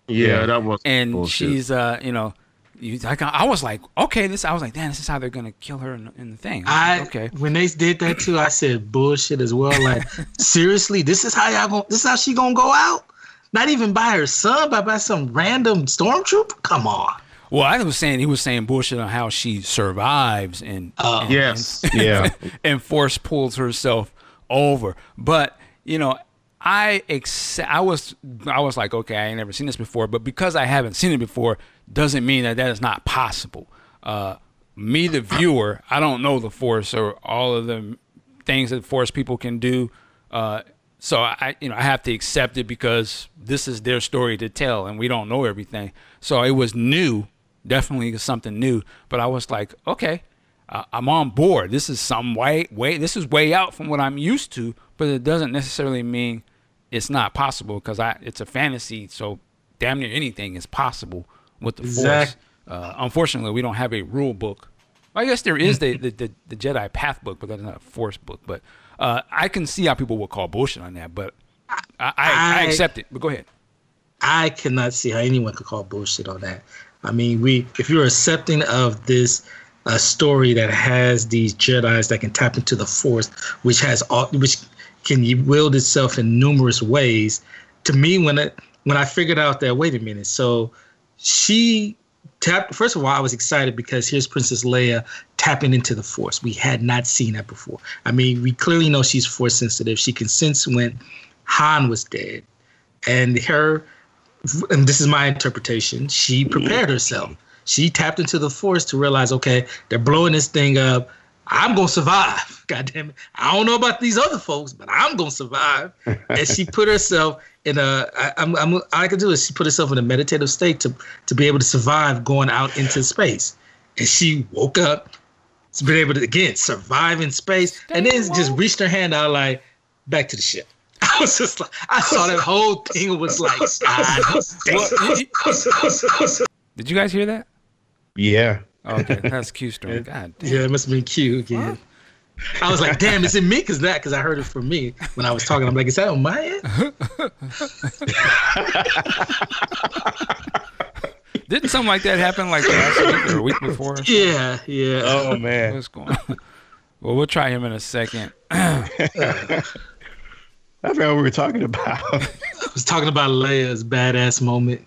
yeah, that was and bullshit. she's uh, you know you, like I was like, okay, this. I was like, damn, this is how they're gonna kill her in, in the thing. I, like, okay. When they did that too, I said bullshit as well. Like, seriously, this is how y'all gonna. This is how she gonna go out? Not even by her son, but by some random stormtrooper. Come on. Well, I was saying he was saying bullshit on how she survives and, uh, and yes, and, yeah, and force pulls herself over. But you know, I accept. I was I was like, okay, I ain't never seen this before, but because I haven't seen it before, doesn't mean that that is not possible. Uh, me, the viewer, I don't know the force or all of the things that force people can do. Uh, so I, you know, I have to accept it because this is their story to tell, and we don't know everything. So it was new, definitely something new. But I was like, okay, uh, I'm on board. This is some way, way. This is way out from what I'm used to, but it doesn't necessarily mean it's not possible because I it's a fantasy. So damn near anything is possible with the exact. Force. Uh, unfortunately, we don't have a rule book. I guess there is the, the, the, the Jedi Path book, but that's not a Force book. But uh, I can see how people would call bullshit on that, but I, I, I, I accept it. But go ahead. I cannot see how anyone could call bullshit on that. I mean, we if you're accepting of this a story that has these Jedi's that can tap into the Force, which has all, which can wield itself in numerous ways. To me, when it when I figured out that wait a minute, so she tapped. First of all, I was excited because here's Princess Leia tapping into the Force. We had not seen that before. I mean, we clearly know she's Force sensitive. She can sense when Han was dead, and her. And this is my interpretation. She prepared herself. She tapped into the Force to realize, okay, they're blowing this thing up. I'm gonna survive. God damn it. I don't know about these other folks, but I'm gonna survive. and she put herself in a I, I'm, I'm all I can do is she put herself in a meditative state to to be able to survive going out into space. And she woke up, to be able to again survive in space, Stay and then woke. just reached her hand out like back to the ship. I was just like, I saw that whole thing was like, God. Did you guys hear that? Yeah. Oh, okay, that's Q story. God. Damn. Yeah, it must have been Q again. I was like, damn, is it me? Because that, because I heard it from me when I was talking. I'm like, is that on my end? Didn't something like that happen like last week or a week before? Yeah, yeah. Oh man, what's going? on? Well, we'll try him in a second. I forgot what we were talking about. I was talking about Leia's badass moment.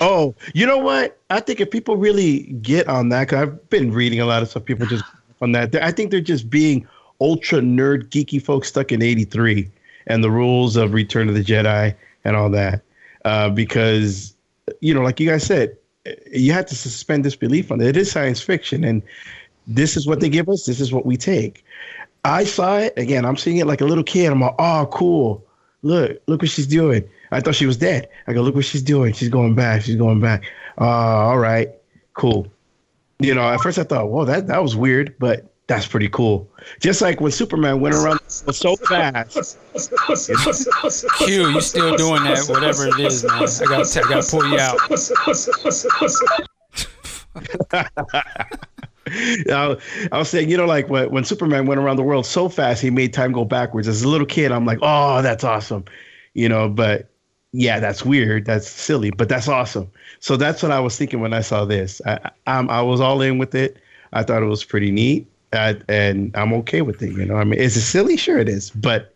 Oh, you know what? I think if people really get on that, because I've been reading a lot of stuff, people just on that. I think they're just being ultra nerd, geeky folks stuck in '83 and the rules of Return of the Jedi and all that. Uh, because, you know, like you guys said, you have to suspend disbelief on it. It is science fiction, and this is what they give us. This is what we take. I saw it again. I'm seeing it like a little kid. I'm like, oh, cool. Look, look what she's doing. I thought she was dead. I go, look what she's doing. She's going back. She's going back. Uh, all right, cool. You know, at first I thought, well, that that was weird, but that's pretty cool. Just like when Superman went around so fast. Q, you still doing that? Whatever it is, man. I got I got to pull you out. I, I was saying, you know, like when, when Superman went around the world so fast, he made time go backwards. As a little kid, I'm like, oh, that's awesome, you know. But yeah, that's weird. That's silly, but that's awesome. So that's what I was thinking when I saw this. I, I'm, I was all in with it. I thought it was pretty neat, uh, and I'm okay with it. You know, I mean, is it silly? Sure, it is, but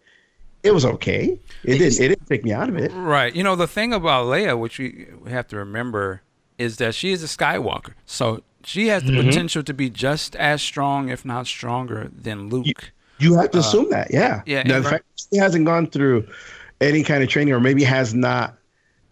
it was okay. It didn't. It didn't take me out of it. Right. You know, the thing about Leia, which we, we have to remember, is that she is a Skywalker. So she has the mm-hmm. potential to be just as strong, if not stronger, than Luke. You, you have to uh, assume that, yeah. Yeah. the fact she hasn't gone through any kind of training, or maybe has not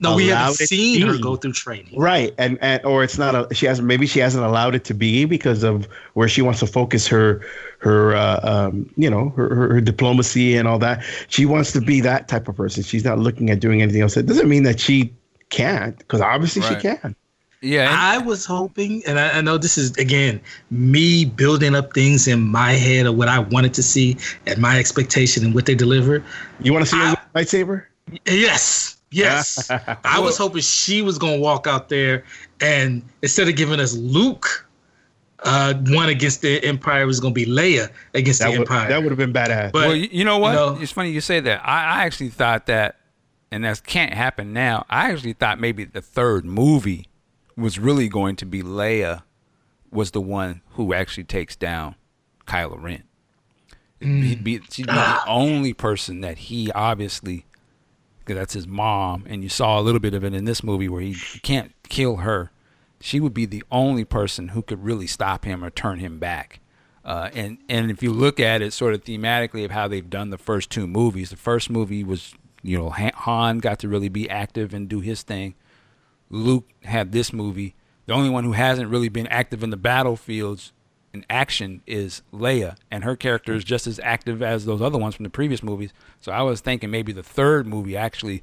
No, we haven't seen her go through training. Right, and, and or it's not a she hasn't maybe she hasn't allowed it to be because of where she wants to focus her her uh, um, you know her, her, her diplomacy and all that. She wants to be that type of person. She's not looking at doing anything else. It doesn't mean that she can't because obviously Right. she can. Yeah, and- I was hoping, and I, I know this is again me building up things in my head of what I wanted to see and my expectation and what they deliver. You want to see I- a lightsaber? Yes, yes. I was hoping she was gonna walk out there and instead of giving us Luke, uh, one against the Empire was gonna be Leia against That the would Empire. that would have been badass. But well, you, you know what? know- it's funny you say that. I, I actually thought that, and that can't happen now. I actually thought maybe the third movie was really going to be Leia was the one who actually takes down Kylo Ren. He'd be, she'd be the only person that he obviously, because that's his mom, and you saw a little bit of it in this movie where he can't kill her. She would be the only person who could really stop him or turn him back. Uh, and and if you look at it sort of thematically of how they've done the first two movies, the first movie was you know Han got to really be active and do his thing. Luke had this movie. The only one who hasn't really been active in the battlefields in action is Leia, and her character is just as active as those other ones from the previous movies. So I was thinking maybe the third movie actually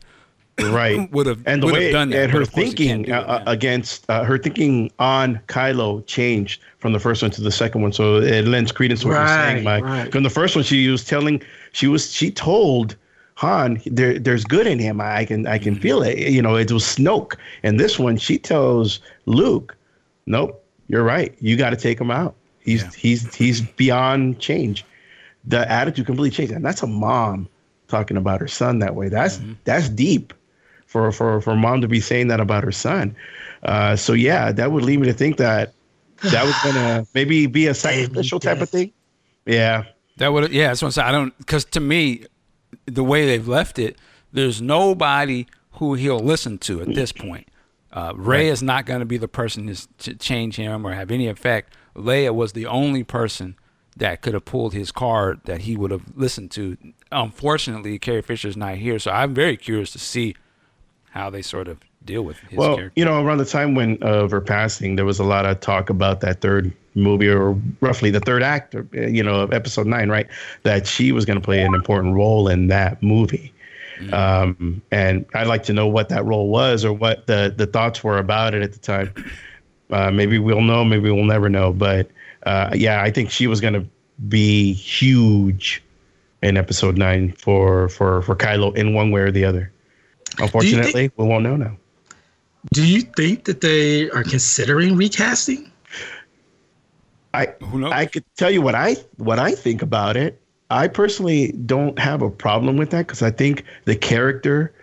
right would have and the way done that. and her of course it can't thinking uh, it uh, against uh, her thinking on Kylo changed from the first one to the second one, so it lends credence to what you're saying, Mike. right. From the first one, she was telling, she was she told Han, there there's good in him. I can I Mm-hmm. can feel it. You know, it was Snoke, and this one she tells Luke, nope, you're right. You got to take him out. He's Yeah. he's he's beyond change. The attitude completely changed, and that's a mom talking about her son that way. That's Mm-hmm. that's deep for for for mom to be saying that about her son. Uh, so yeah, that would lead me to think that that was gonna maybe be a sacrificial type of thing. Yeah, That would yeah, that's what I'm saying. I don't because to me, the way they've left it, there's nobody who he'll listen to at this point. Uh, Rey is not going to be the person to, to change him or have any effect. Leia was the only person that could have pulled his card that he would have listened to. Unfortunately, Carrie Fisher's not here, so I'm very curious to see how they sort of deal with his well, character. you know, around the time when uh, of her passing, there was a lot of talk about that third movie, or roughly the third act, or, you know, of episode nine, right? That she was going to play an important role in that movie. Um, and I'd like to know what that role was, or what the the thoughts were about it at the time. Uh, maybe we'll know, maybe we'll never know. But uh, yeah, I think she was going to be huge in episode nine for for for Kylo in one way or the other. Unfortunately, we won't know now. Do you think that they are considering recasting? I? I could tell you what I what I think about it. I personally don't have a problem with that because I think the character,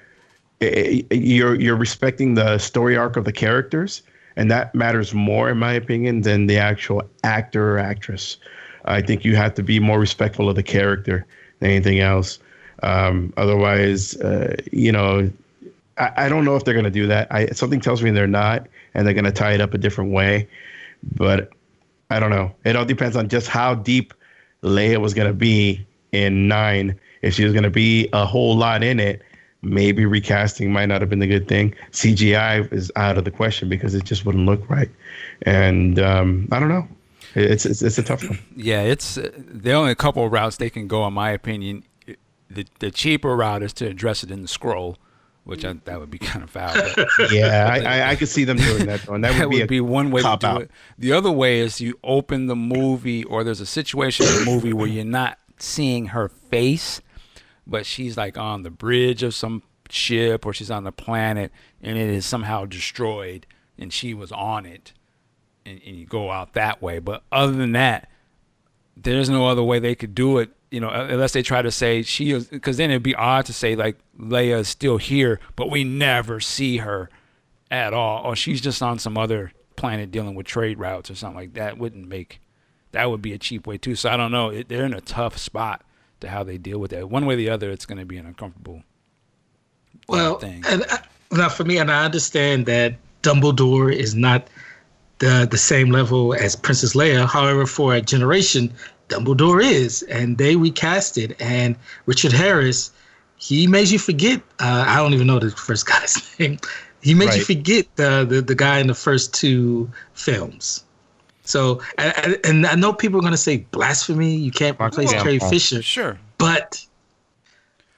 eh, eh, you're you're respecting the story arc of the characters, and that matters more, in my opinion, than the actual actor or actress. I think you have to be more respectful of the character than anything else. Um, otherwise, uh, you know, I, I don't know if they're going to do that. I, something tells me they're not, and they're going to tie it up a different way. But I don't know. It all depends on just how deep Leia was going to be in nine. If she was going to be a whole lot in it, maybe recasting might not have been the good thing. CGI is out of the question because it just wouldn't look right. And um, I don't know. It's, it's it's a tough one. Yeah, it's there only couple of routes they can go, in my opinion. The the cheaper route is to address it in the scroll, which I, mm. that would be kind of foul. But Yeah, I, I, I could see them doing that. Though, and that that would be, would be one way to do out. it. The other way is you open the movie, or there's a situation in the movie where you're not seeing her face, but she's like on the bridge of some ship, or she's on the planet, and it is somehow destroyed, and she was on it, and, and you go out that way. But other than that, there's no other way they could do it, you know, uh, unless they try to say she is, because then it'd be odd to say like Leia is still here, but we never see her at all, or she's just on some other planet dealing with trade routes or something like that. Wouldn't make that would be a cheap way too. So I don't know. It, they're in a tough spot to how they deal with that. One way or the other, it's going to be an uncomfortable Well, thing. and I, now for me, and I understand that Dumbledore is not the the same level as Princess Leia. However, for a generation, Dumbledore is, and they recast it. And Richard Harris, he made you forget. Uh, I don't even know the first guy's name. He made you forget the, the the guy in the first two films. So, and, and I know people are gonna say blasphemy. You can't replace. Carrie Fisher, Sure. but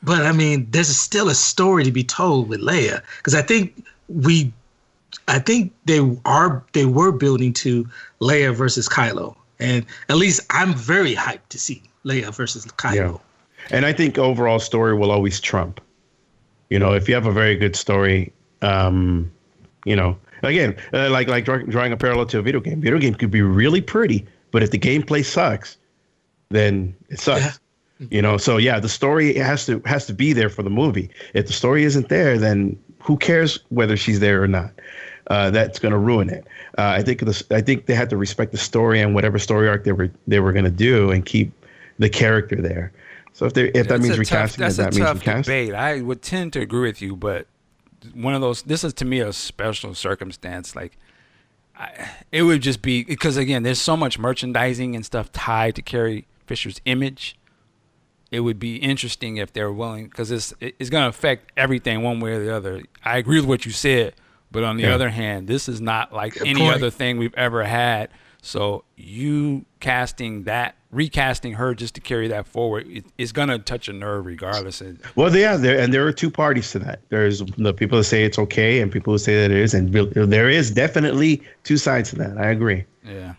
but I mean, there's still a story to be told with Leia because I think we, I think they are they were building to Leia versus Kylo, and at least I'm very hyped to see Leia versus Kylo. Yeah. And I think overall story will always trump. You know, if you have a very good story, um, you know, again, uh, like like draw, drawing a parallel to a video game. Video game could be really pretty, but if the gameplay sucks, then it sucks. Yeah. You know, so yeah, the story has to has to be there for the movie. If the story isn't there, then who cares whether she's there or not? Uh, that's going to ruin it. Uh, I think this, I think they had to respect the story and whatever story arc they were they were going to do and keep the character there. So if they if that That's means recasting, tough, that's then a that means tough recasting. debate. I would tend to agree with you, but one of those. This is to me a special circumstance. Like, I, it would just be because again, there's so much merchandising and stuff tied to Carrie Fisher's image. It would be interesting if they're willing because it's it's going to affect everything one way or the other. I agree with what you said, but on the Yeah. other hand, this is not like any point. other thing we've ever had. So you casting that, recasting her just to carry that forward, it, it's gonna touch a nerve regardless. Well, yeah, there and there are two parties to that. There's the people that say it's okay and people who say that it is, and there is definitely two sides to that. I agree. yeah,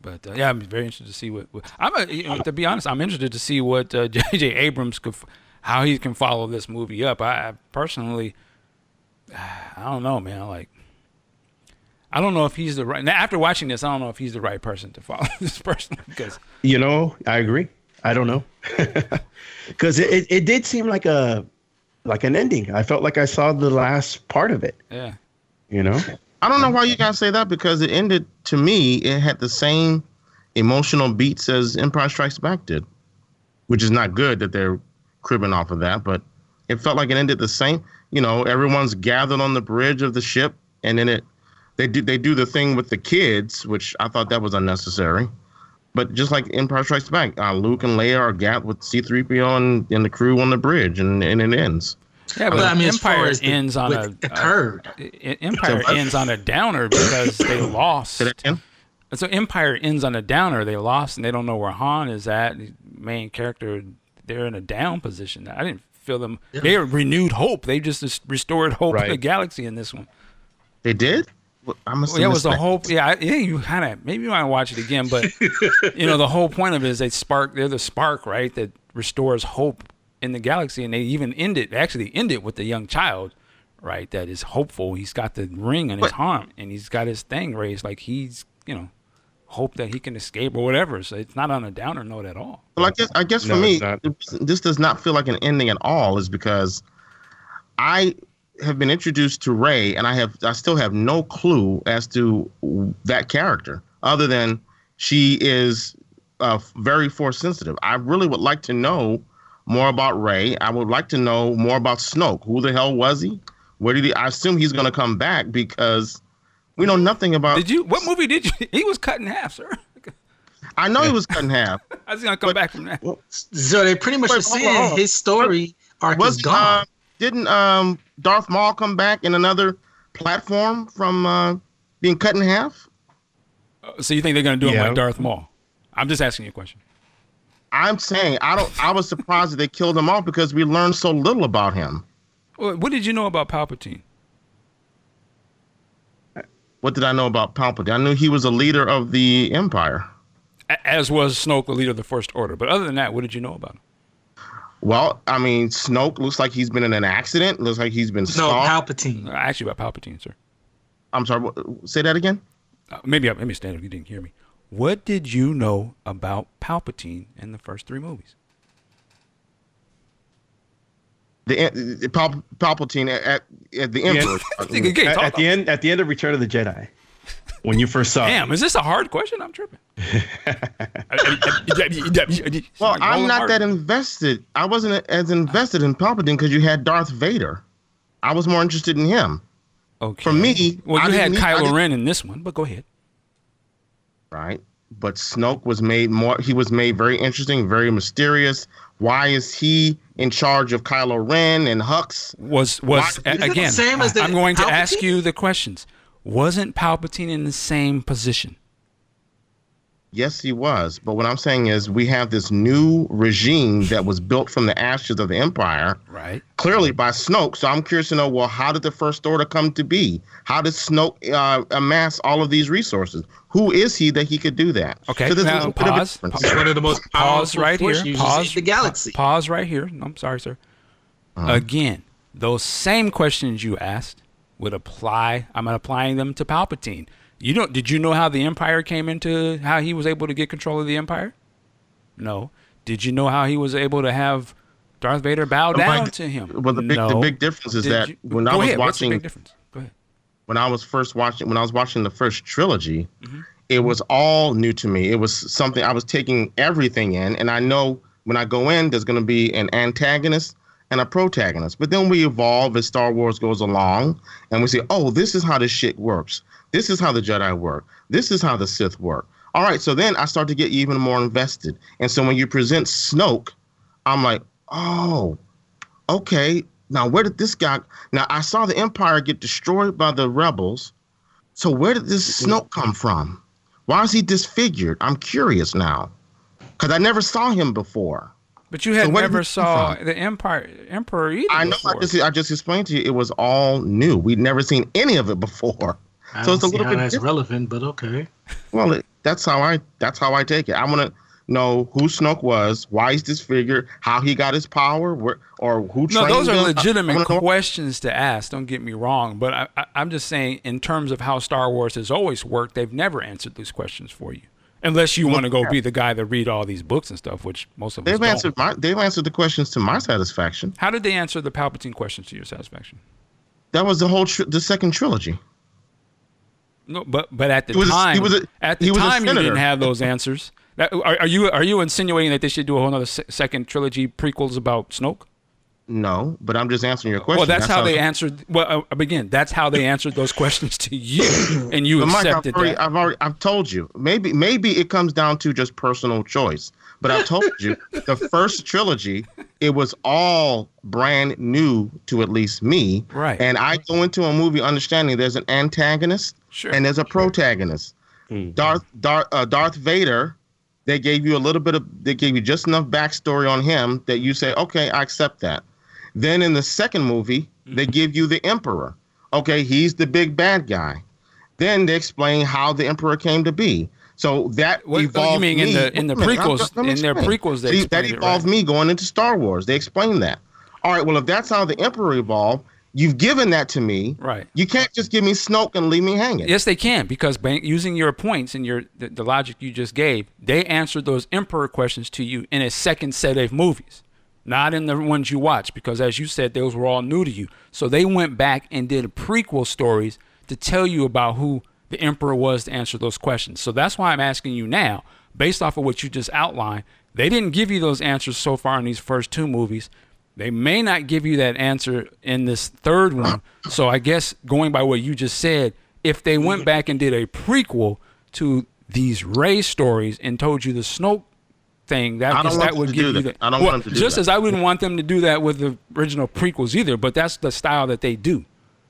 but uh, yeah, I'm very interested to see what, what I'm. A, you know, to be honest, I'm interested to see what uh, J.J. Abrams could, how he can follow this movie up. I, I personally, I don't know, man. Like, I don't know if he's the right. Now, after watching this, I don't know if he's the right person to follow this person because You know, I agree. I don't know because it, it, it did seem like a like an ending. I felt like I saw the last part of it. yeah, You know, I don't know why you guys say that because it ended to me. It had the same emotional beats as Empire Strikes Back did, which is not good that they're cribbing off of that. But it felt like it ended the same. You know, everyone's gathered on the bridge of the ship, and then it they do they do the thing with the kids, which I thought that was unnecessary. But just like Empire Strikes Back, uh, Luke and Leia are gathered with C-3PO and, and the crew on the bridge, and, and it ends. yeah. But, But I mean, Empire far as the- ends on a, a occurred, I- Empire So what? ends on a downer because they lost. Say that again? So Empire ends on a downer. They lost and they don't know where Han is at. The main character, they're in a down position. I didn't feel them. They renewed hope. They just restored hope in the galaxy in this one. They did. Well, I must. Well, yeah, it was the hope. Yeah, I- yeah. You kind of maybe you might watch it again, but you know the whole point of it is they spark. They're the spark, right? That restores hope in the galaxy, and they even end it. Actually end it with the young child, right? That is hopeful. He's got the ring on his arm, and he's got his thing raised, like he's you know hope that he can escape or whatever. So it's not on a downer note at all. Well, I guess I guess for No, me, this does not feel like an ending at all. Is because I have been introduced to Rey, and I have I still have no clue as to that character, other than she is uh, very force sensitive. I really would like to know more about Rey. I would like to know more about Snoke. Who the hell was he? Where did he? I assume he's going to come back because we know nothing about. Did you? What movie did you? He was cut in half, sir. I know he was cut in half. I was gonna come back from that. so they pretty much Wait, were hold on, saying hold on. his story arc was is gone. uh, didn't um Darth Maul come back in another platform from uh, being cut in half? So you think they're gonna do him like Darth Maul? I'm just asking you a question. I'm saying I don't. I was surprised that they killed him off because we learned so little about him. What what did you know about Palpatine? What did I know about Palpatine? I knew he was a leader of the Empire. As was Snoke, the leader of the First Order. But other than that, what did you know about him? Well, I mean, Snoke looks like he's been in an accident. Looks like he's been no, stalked. Palpatine. I asked you about Palpatine, sir. I'm sorry. Say that again. Uh, maybe I maybe stand if you didn't hear me. What did you know about Palpatine in the first three movies? The, eh, the Pal- Palpatine at, at, at the Emperor. Think again, at, at the end, at the end of Return of the Jedi, when you first saw, Damn, is this a hard question? I'm tripping. Well, I'm not that invested. I wasn't as invested in Palpatine because you had Darth Vader. I was more interested in him. Okay. For me, well, I had didn't need- Kylo Ren in this one, but go ahead. right? but Snoke was made more. He was made very interesting, very mysterious. Why is he in charge of Kylo Ren and Hux? Was was Why- again? same as the I'm going to ask you the questions. Wasn't Palpatine in the same position? Yes, he was. But what I'm saying is, we have this new regime that was built from the ashes of the Empire. Right. clearly by Snoke. So I'm curious to know, well, how did the First Order come to be? How did Snoke uh, amass all of these resources? Who is he that he could do that? Okay, So there's a now little bit of a pause. difference. He's one of the most Pause right here. Pause the galaxy. pa- Pause right here. No, I'm sorry, sir. Uh-huh. Again, those same questions you asked would apply. I'm applying them to Palpatine. You don't? Did you know how the Empire came into how he was able to get control of the Empire? No. Did you know how he was able to have Darth Vader bow my- down to him? Well, the big, the big difference is Did that you- when I was ahead. Watching, big difference? Go ahead. when I was first watching, when I was watching the first trilogy, Mm-hmm. it was all new to me. It was something I was taking everything in, and I know when I go in, there's going to be an antagonist and a protagonist. But then we evolve as Star Wars goes along, and we say, "Oh, this is how this shit works. This is how the Jedi work. This is how the Sith work." All right, so then I start to get even more invested, and so when you present Snoke, I'm like, "Oh, okay." Now, where did this guy? Now, I saw the Empire get destroyed by the rebels. So, where did this mm-hmm. Snoke come from? Why is he disfigured? I'm curious now, because I never saw him before. But you had So never saw the Empire Emperor either. I know. I just I just explained to you. It was all new. We'd never seen any of it before. I So it's a little bit that's different. relevant, but okay. Well, it, that's how I that's how I take it. I want to know who Snoke was, why he's figure, how he got his power, where, or who No, those are him. I- I legitimate wanna questions to ask. Don't get me wrong, but I, I, I'm just saying, in terms of how Star Wars has always worked, they've never answered these questions for you, unless you want to go be the guy that read all these books and stuff, which most of us They've don't. answered my they've answered the questions to my satisfaction. How did they answer the Palpatine questions to your satisfaction? That was the whole tr- the second trilogy. No, but but at the He was a- time, he was a- at the he was a time, you didn't have those answers. That, are, are you are you insinuating that they should do a whole other se- second trilogy prequels about Snoke? No, but I'm just answering your question. Well, that's, how they it's- answered. Well, uh, again, that's how they answered those questions to you, and you Mike, I've accepted already, that. I've already, I've told you. Maybe, maybe it comes down to just personal choice. But I've told you, the first trilogy, it was all brand new to at least me. Right. And I go into a movie understanding there's an antagonist Sure. and there's a protagonist. Darth, Darth, uh, Darth Vader. They gave you a little bit of, they gave you just enough backstory on him that you say, okay, I accept that. Then in the second movie, they give you the Emperor. Okay, he's the big bad guy. Then they explain how the Emperor came to be. So that What- oh, you evolved mean in the- in the Wait a minute, prequels- let- let me in their prequels they See, that explained it, evolved right? me going into Star Wars. They explained that. All right, well, if that's how the Emperor evolved, you've given that to me. Right. You can't just give me Snoke and leave me hanging. Yes, they can because by using your points and your the, the logic you just gave, they answered those emperor questions to you in a second set of movies, not in the ones you watched because as you said, those were all new to you. So they went back and did prequel stories to tell you about who the emperor was to answer those questions. So that's why I'm asking you now, based off of what you just outlined. They didn't give you those answers so far in these first two movies. They may not give you that answer in this third one. So I guess going by what you just said, if they went back and did a prequel to these Rey stories and told you the Snoke thing, that, I don't want that would to give do you that. the I don't well, want them to do just that. as I wouldn't want them to do that with the original prequels either. But that's the style that they do.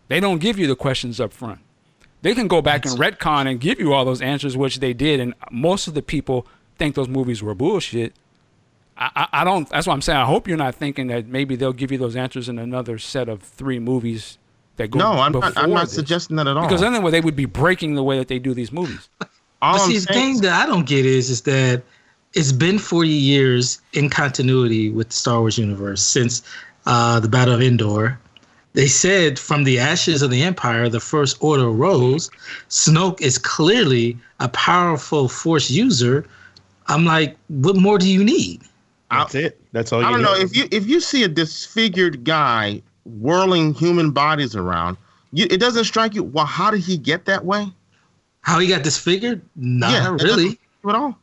They don't give you the questions up front. They can go back and retcon and give you all those answers, which they did, and most of the people think those movies were bullshit. I, I, I don't. That's what I'm saying. I hope you're not thinking that maybe they'll give you those answers in another set of three movies that go. No, I'm before not, I'm not this. suggesting that at all. Because then they would be breaking the way that they do these movies. all But I'm see, the saying- thing that I don't get is, is that it's been 40 years in continuity with the Star Wars universe since uh, the Battle of Endor. They said from the ashes of the Empire, the First Order rose. Snoke is clearly a powerful Force user. I'm like, what more do you need? That's it. That's all you I don't need. know if you if you see a disfigured guy whirling human bodies around, you, it doesn't strike you. Well, how did he get that way? How he got disfigured? Not Yeah, really. doesn't strike you at all.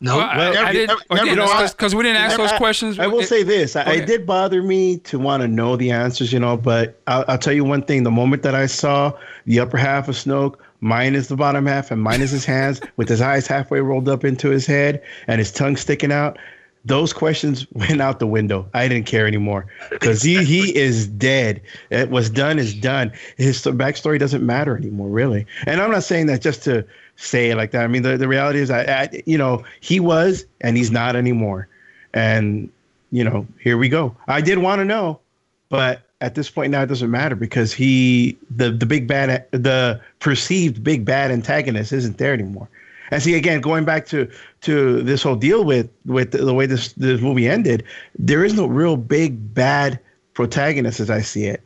No. Well, I, I didn't every- again, you know, because we didn't ask those I- questions. I will It- say this: I, Go it did bother me to want to know the answers, you know. But I'll, I'll tell you one thing: the moment that I saw the upper half of Snoke, minus the bottom half and minus his hands with his eyes halfway rolled up into his head and his tongue sticking out, those questions went out the window. I didn't care anymore because he he is dead. It was done is done. His backstory doesn't matter anymore, really. And I'm not saying that just to say it like that. I mean, the, the reality is, I, I you know he was and he's not anymore. And you know, here we go. I did want to know, but at this point now it doesn't matter because he the the big bad the perceived big bad antagonist isn't there anymore. And see again, going back to to this whole deal with with the way this this movie ended, there is no real big bad protagonist as I see it.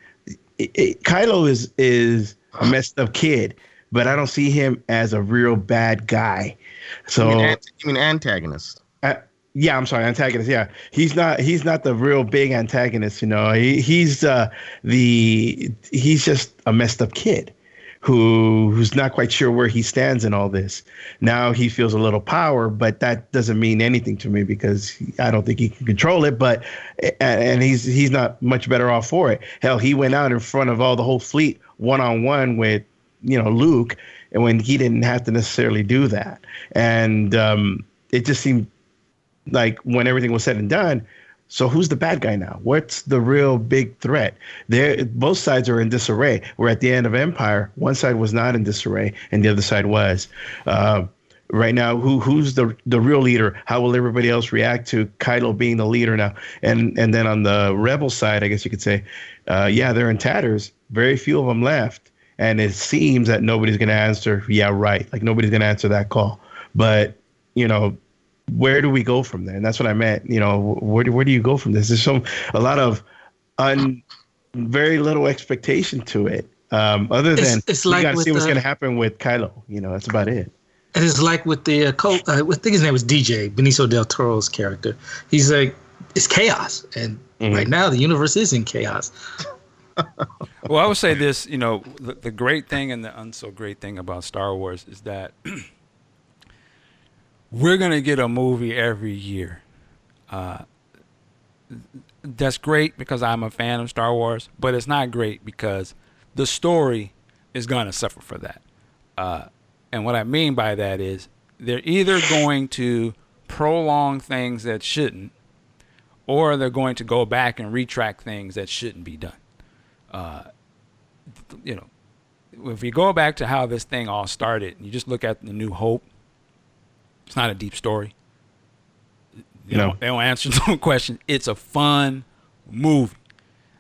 it, it Kylo is is a messed up kid, but I don't see him as a real bad guy. So you mean, you mean antagonist? Uh, yeah, I'm sorry, antagonist. Yeah, he's not he's not the real big antagonist. You know, he, he's uh, the he's just a messed up kid who who's not quite sure where he stands in all this. Now he feels a little power, but that doesn't mean anything to me because I don't think he can control it. But and he's he's not much better off for it. Hell, he went out in front of all the whole fleet one on one with you know Luke, and when he didn't have to necessarily do that, and um, it just seemed like when everything was said and done so who's the bad guy now? What's the real big threat? There, both sides are in disarray. We're at the end of Empire. One side was not in disarray, and the other side was. Uh, right now, who who's the the real leader? How will everybody else react to Kylo being the leader now? And and then on the rebel side, I guess you could say, uh, yeah, they're in tatters. Very few of them left, and it seems that nobody's going to answer. Yeah, right. Like nobody's going to answer that call. But you know, where do we go from there? And that's what I meant. You know, where do, where do you go from this? There's some a lot of un, very little expectation to it. Um, other than it's, it's we like got to see what's going to happen with Kylo. You know, that's about it. And it's like with the uh, cult, uh, I think his name was DJ Benicio del Toro's character. He's like, it's chaos, and Mhm. right now the universe is in chaos. Well, I would say this, you know, the, the great thing and the unso great thing about Star Wars is that we're to get a movie every year. Uh, that's great because I'm a fan of Star Wars, but it's not great because the story is to suffer for that. Uh, and what I mean by that is they're either going to prolong things that shouldn't, or they're going to go back and retract things that shouldn't be done you know, if you go back to how this thing all started, you just look at the New Hope. It's not a deep story. You No. know, they don't answer no question. It's a fun movie.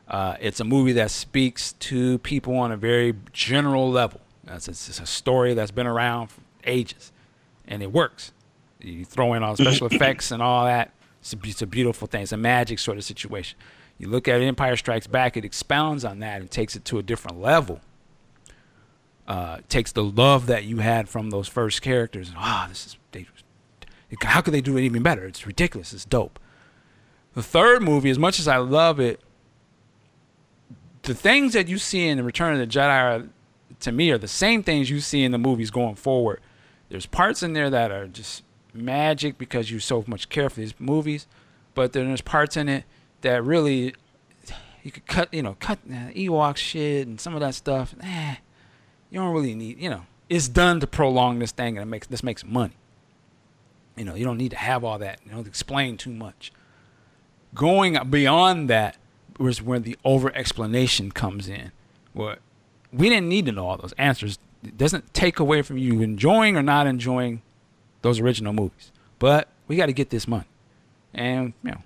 Uh, it's a movie that speaks to people on a very general level. It's, it's, it's a story that's been around for ages, and it works. You throw in all the special effects and all that. It's a, it's a beautiful thing. It's a magic sort of situation. You look at Empire Strikes Back, it expounds on that and takes it to a different level. Uh, takes the love that you had from those first characters. Ah, this is they, how could they do it even better? It's ridiculous. It's dope. The third movie, as much as I love it, the things that you see in the Return of the Jedi are, to me are the same things you see in the movies going forward. There's parts in there that are just magic because you so much care for these movies, but then there's parts in it that really you could cut, you know, cut uh, Ewok shit and some of that stuff. Eh, you don't really need, you know, it's done to prolong this thing and it makes this makes money. You know, you don't need to have all that. You don't explain too much. Going beyond that was where the over explanation comes in. Where we didn't need to know all those answers. It doesn't take away from you enjoying or not enjoying those original movies. But we got to get this money. And, you know,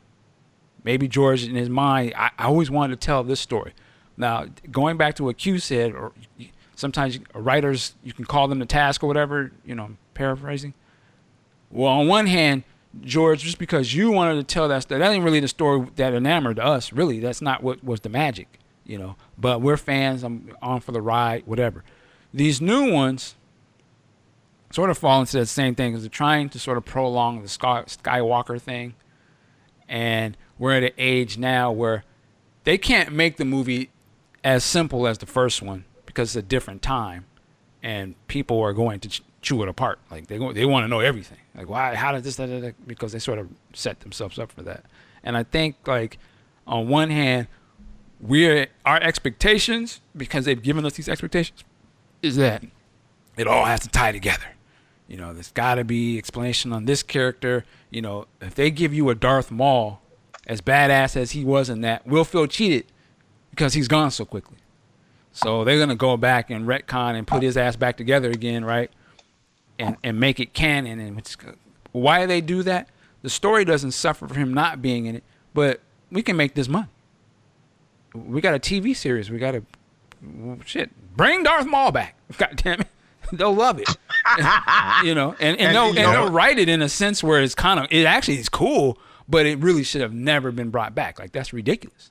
maybe George in his mind, I, I always wanted to tell this story. Now, going back to what Q said, or sometimes writers, you can call them to task or whatever, you know, I'm paraphrasing. Well, on one hand, George, just because you wanted to tell that story, that ain't really the story that enamored us. Really, that's not what was the magic, you know. But we're fans. I'm on for the ride, whatever. These new ones sort of fall into that same thing because they're trying to sort of prolong the Skywalker thing, and we're at an age now where they can't make the movie as simple as the first one because it's a different time, and people are going to chew it apart. Like they they want to know everything. Like why, how did this, da, da, da, because they sort of set themselves up for that. And I think like on one hand, we're our expectations because they've given us these expectations is that it all has to tie together. You know, there's got to be explanation on this character. You know, if they give you a Darth Maul, as badass as he was in that, we'll feel cheated because he's gone so quickly. So they're gonna go back and retcon and put his ass back together again, right? And and make it canon. And why they do that? The story doesn't suffer for him not being in it, but we can make this money. We got a TV series. We got a shit. Bring Darth Maul back. God damn it. They'll love it. you know, and, and, and they'll and they'll write it in a sense where it's kind of it actually is cool, but it really should have never been brought back. Like that's ridiculous.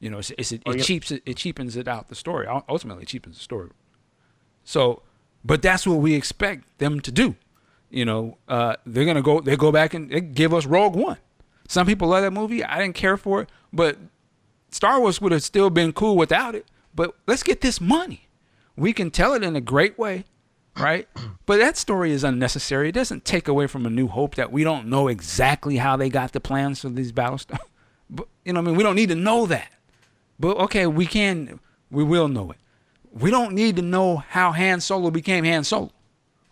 You know, it's, it's, it, oh, it, cheaps it, it cheapens it out the story. Ultimately, it cheapens the story. So, but that's what we expect them to do. You know, uh, they're gonna go. They go back and they give us Rogue One. Some people love that movie. I didn't care for it, but Star Wars would have still been cool without it. But let's get this money. We can tell it in a great way, right? But that story is unnecessary. It doesn't take away from A New Hope that we don't know exactly how they got the plans for these battles. but you know, I mean, we don't need to know that. But okay, we can, we will know it. We don't need to know how Han Solo became Han Solo.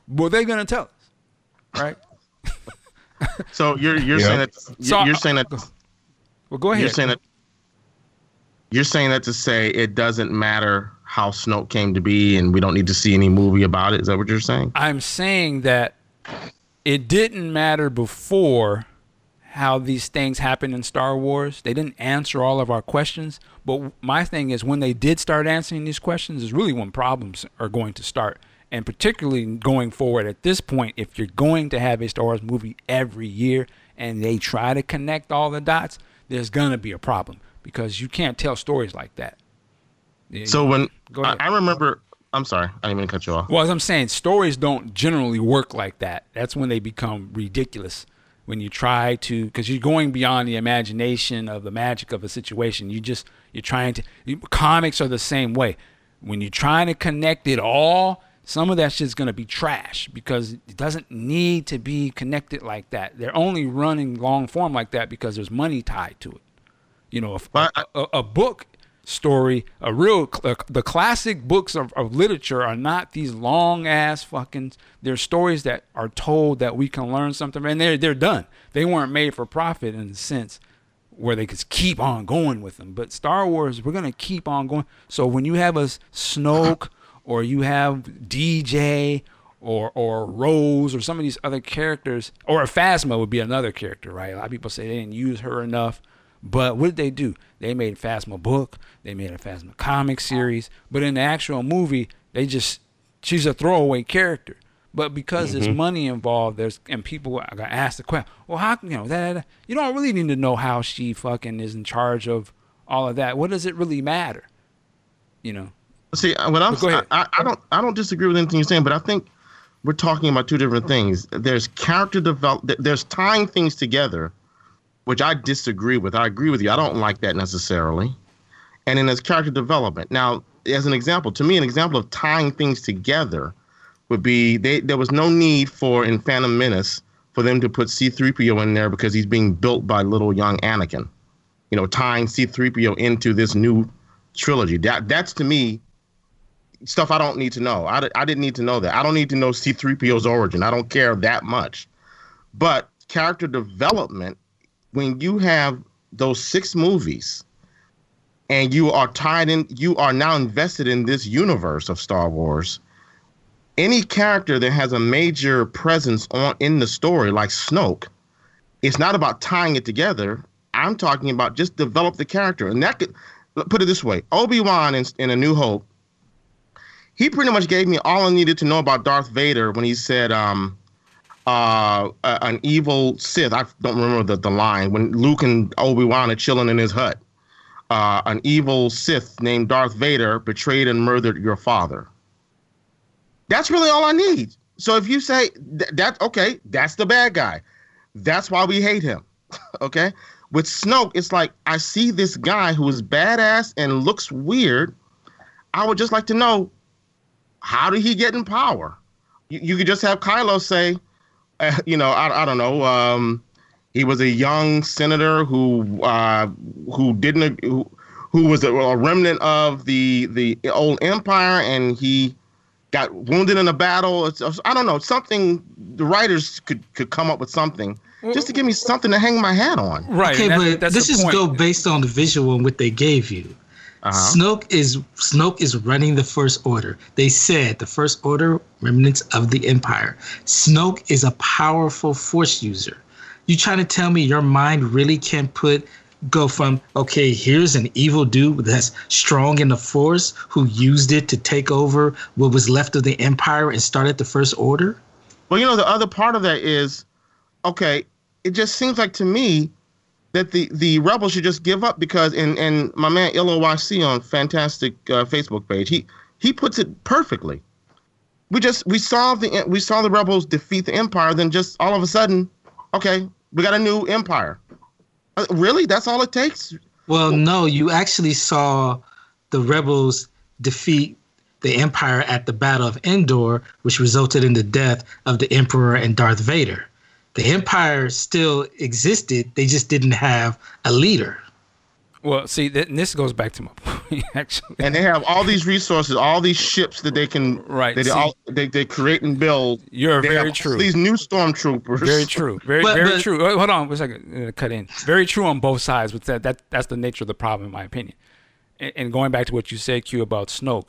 But they're gonna tell us, right? so you're you're yeah. saying that you're, so, you're saying that. Uh, well, go ahead. You're saying that. You're saying that to say it doesn't matter how Snoke came to be, and we don't need to see any movie about it. Is that what you're saying? I'm saying that it didn't matter before how these things happen in Star Wars. They didn't answer all of our questions. But my thing is, when they did start answering these questions, is really when problems are going to start. And particularly going forward at this point, if you're going to have a Star Wars movie every year and they try to connect all the dots, there's going to be a problem because you can't tell stories like that. So when I, I, remember, I'm sorry, I didn't mean to cut you off. Well, as I'm saying, stories don't generally work like that. That's when they become ridiculous. When you try to, because you're going beyond the imagination of the magic of a situation. You just you're trying to. You, comics are the same way. When you're trying to connect it all, some of that shit's gonna be trash because it doesn't need to be connected like that. They're only running long form like that because there's money tied to it. You know, a, a, a book story, a real uh, the classic books of, of literature are not these long ass fucking. They're stories that are told that we can learn something, and they're they're done. They weren't made for profit in a sense where they could keep on going with them. But Star Wars, we're gonna keep on going. So when you have a Snoke or you have DJ or or Rose or some of these other characters, or a Phasma would be another character, right? A lot of people say they didn't use her enough. But what did they do? They made a Phasma book, they made a Phasma comic series, but in the actual movie, they just she's a throwaway character. But because mm-hmm. there's money involved, there's and people got asked the question, well, how you know that, you don't really need to know how she fucking is in charge of all of that. What does it really matter? You know. See, uh, what I'm I, I don't I don't disagree with anything you're saying, but I think we're talking about two different things. There's character develop. There's tying things together which I disagree with. I agree with you. I don't like that necessarily. And then there's character development. Now, as an example, to me, an example of tying things together would be they, there was no need for in Phantom Menace for them to put C3PO in there because he's being built by little young Anakin. You know, tying C3PO into this new trilogy. That that's to me stuff I don't need to know. I, I didn't need to know that. I don't need to know C3PO's origin. I don't care that much. But character development when you have those six movies and you are tied in, you are now invested in this universe of Star Wars. Any character that has a major presence on in the story, like Snoke, it's not about tying it together. I'm talking about just develop the character, and that could put it this way: Obi Wan in, in A New Hope, he pretty much gave me all I needed to know about Darth Vader when he said, um, uh, an evil Sith. I don't remember the, the line when Luke and Obi Wan are chilling in his hut. Uh, an evil Sith named Darth Vader betrayed and murdered your father. That's really all I need. So if you say th- that, okay, that's the bad guy. That's why we hate him. okay. With Snoke, it's like I see this guy who is badass and looks weird. I would just like to know how did he get in power? You, you could just have Kylo say, you know, I, I don't know. Um, he was a young senator who uh, who didn't who, who was a, a, remnant of the the old empire, and he got wounded in a battle. It's, I don't know something. The writers could could come up with something just to give me something to hang my hat on. Right. Okay, that- but this the is go based on the visual and what they gave you. Uh-huh. Snoke is Snoke is running the First Order. They said the First Order remnants of the Empire. Snoke is a powerful Force user. You trying to tell me your mind really can't put go from okay, here's an evil dude that's strong in the Force who used it to take over what was left of the Empire and started the First Order? Well, you know, the other part of that is, okay, it just seems like to me that the the rebels should just give up because, and and my man LOYC on fantastic uh, Facebook page, he he puts it perfectly. We just we saw the we saw the rebels defeat the empire, then just all of a sudden, okay, we got a new empire. Uh, really, that's all it takes. Well, no, you actually saw the rebels defeat the Empire at the Battle of Endor, which resulted in the death of the Emperor and Darth Vader. The Empire still existed, they just didn't have a leader. Well, see, th- and this goes back to my point, actually. And they have all these resources, all these ships that they can Right, That they, see- all, they they create and build. You're They very have true. These new stormtroopers. Very true. Very But- very but- true. Oh, Hold on, one second. Cut in. Very true on both sides. But that, that that's the nature of the problem, in my opinion. And, and going back to what you said, Q, about Snoke,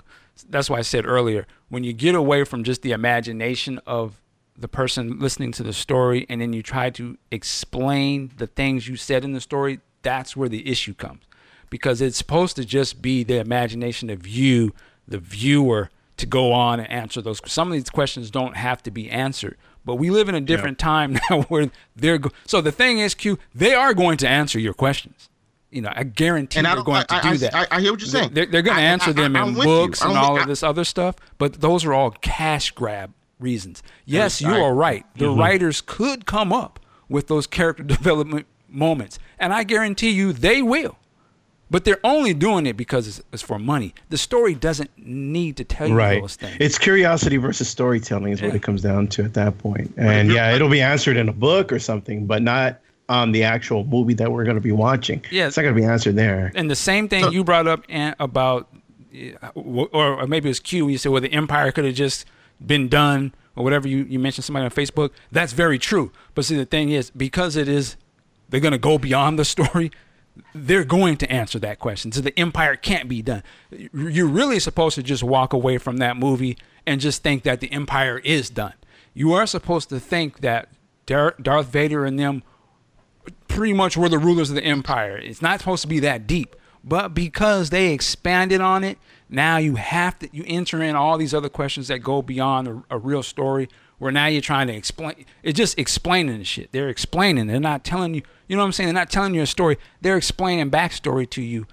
that's why I said earlier, when you get away from just the imagination of the person listening to the story, and then you try to explain the things you said in the story, that's where the issue comes, because it's supposed to just be the imagination of you, the viewer, to go on and answer those. Some of these questions don't have to be answered, but we live in a different time now where they're. Go- so the thing is, Q, they are going to answer your questions. You know, I guarantee And I they're don't- going to do I- that. I- I hear what you're saying. They're, they're going to answer I- them I'm in books and all I- of this other stuff, but those are all cash grab reasons. Yes, you are right. The Mm-hmm. writers could come up with those character development moments, and I guarantee you they will. But they're only doing it because it's, it's for money. The story doesn't need to tell you Right. those things. It's curiosity versus storytelling is what it comes down to at that point. And yeah, it'll be answered in a book or something, but not on the actual movie that we're going to be watching. Yeah. It's not going to be answered there. And the same thing you brought up about, uh, or, or maybe it was Q. You said, well, the empire could have just been done, or whatever you, you mentioned somebody on Facebook. That's very true. But see, the thing is, because it is, they're going to go beyond the story. They're going to answer that question. So the empire can't be done. You're really supposed to just walk away from that movie and just think that the empire is done. You are supposed to think that Dar- Darth Vader and them pretty much were the rulers of the empire. It's not supposed to be that deep, but because they expanded on it, now you have to you enter in all these other questions that go beyond a, a real story. Where now you're trying to explain, it's just explaining the shit. They're explaining. They're not telling you. You know what I'm saying? They're not telling you a story. They're explaining backstory to you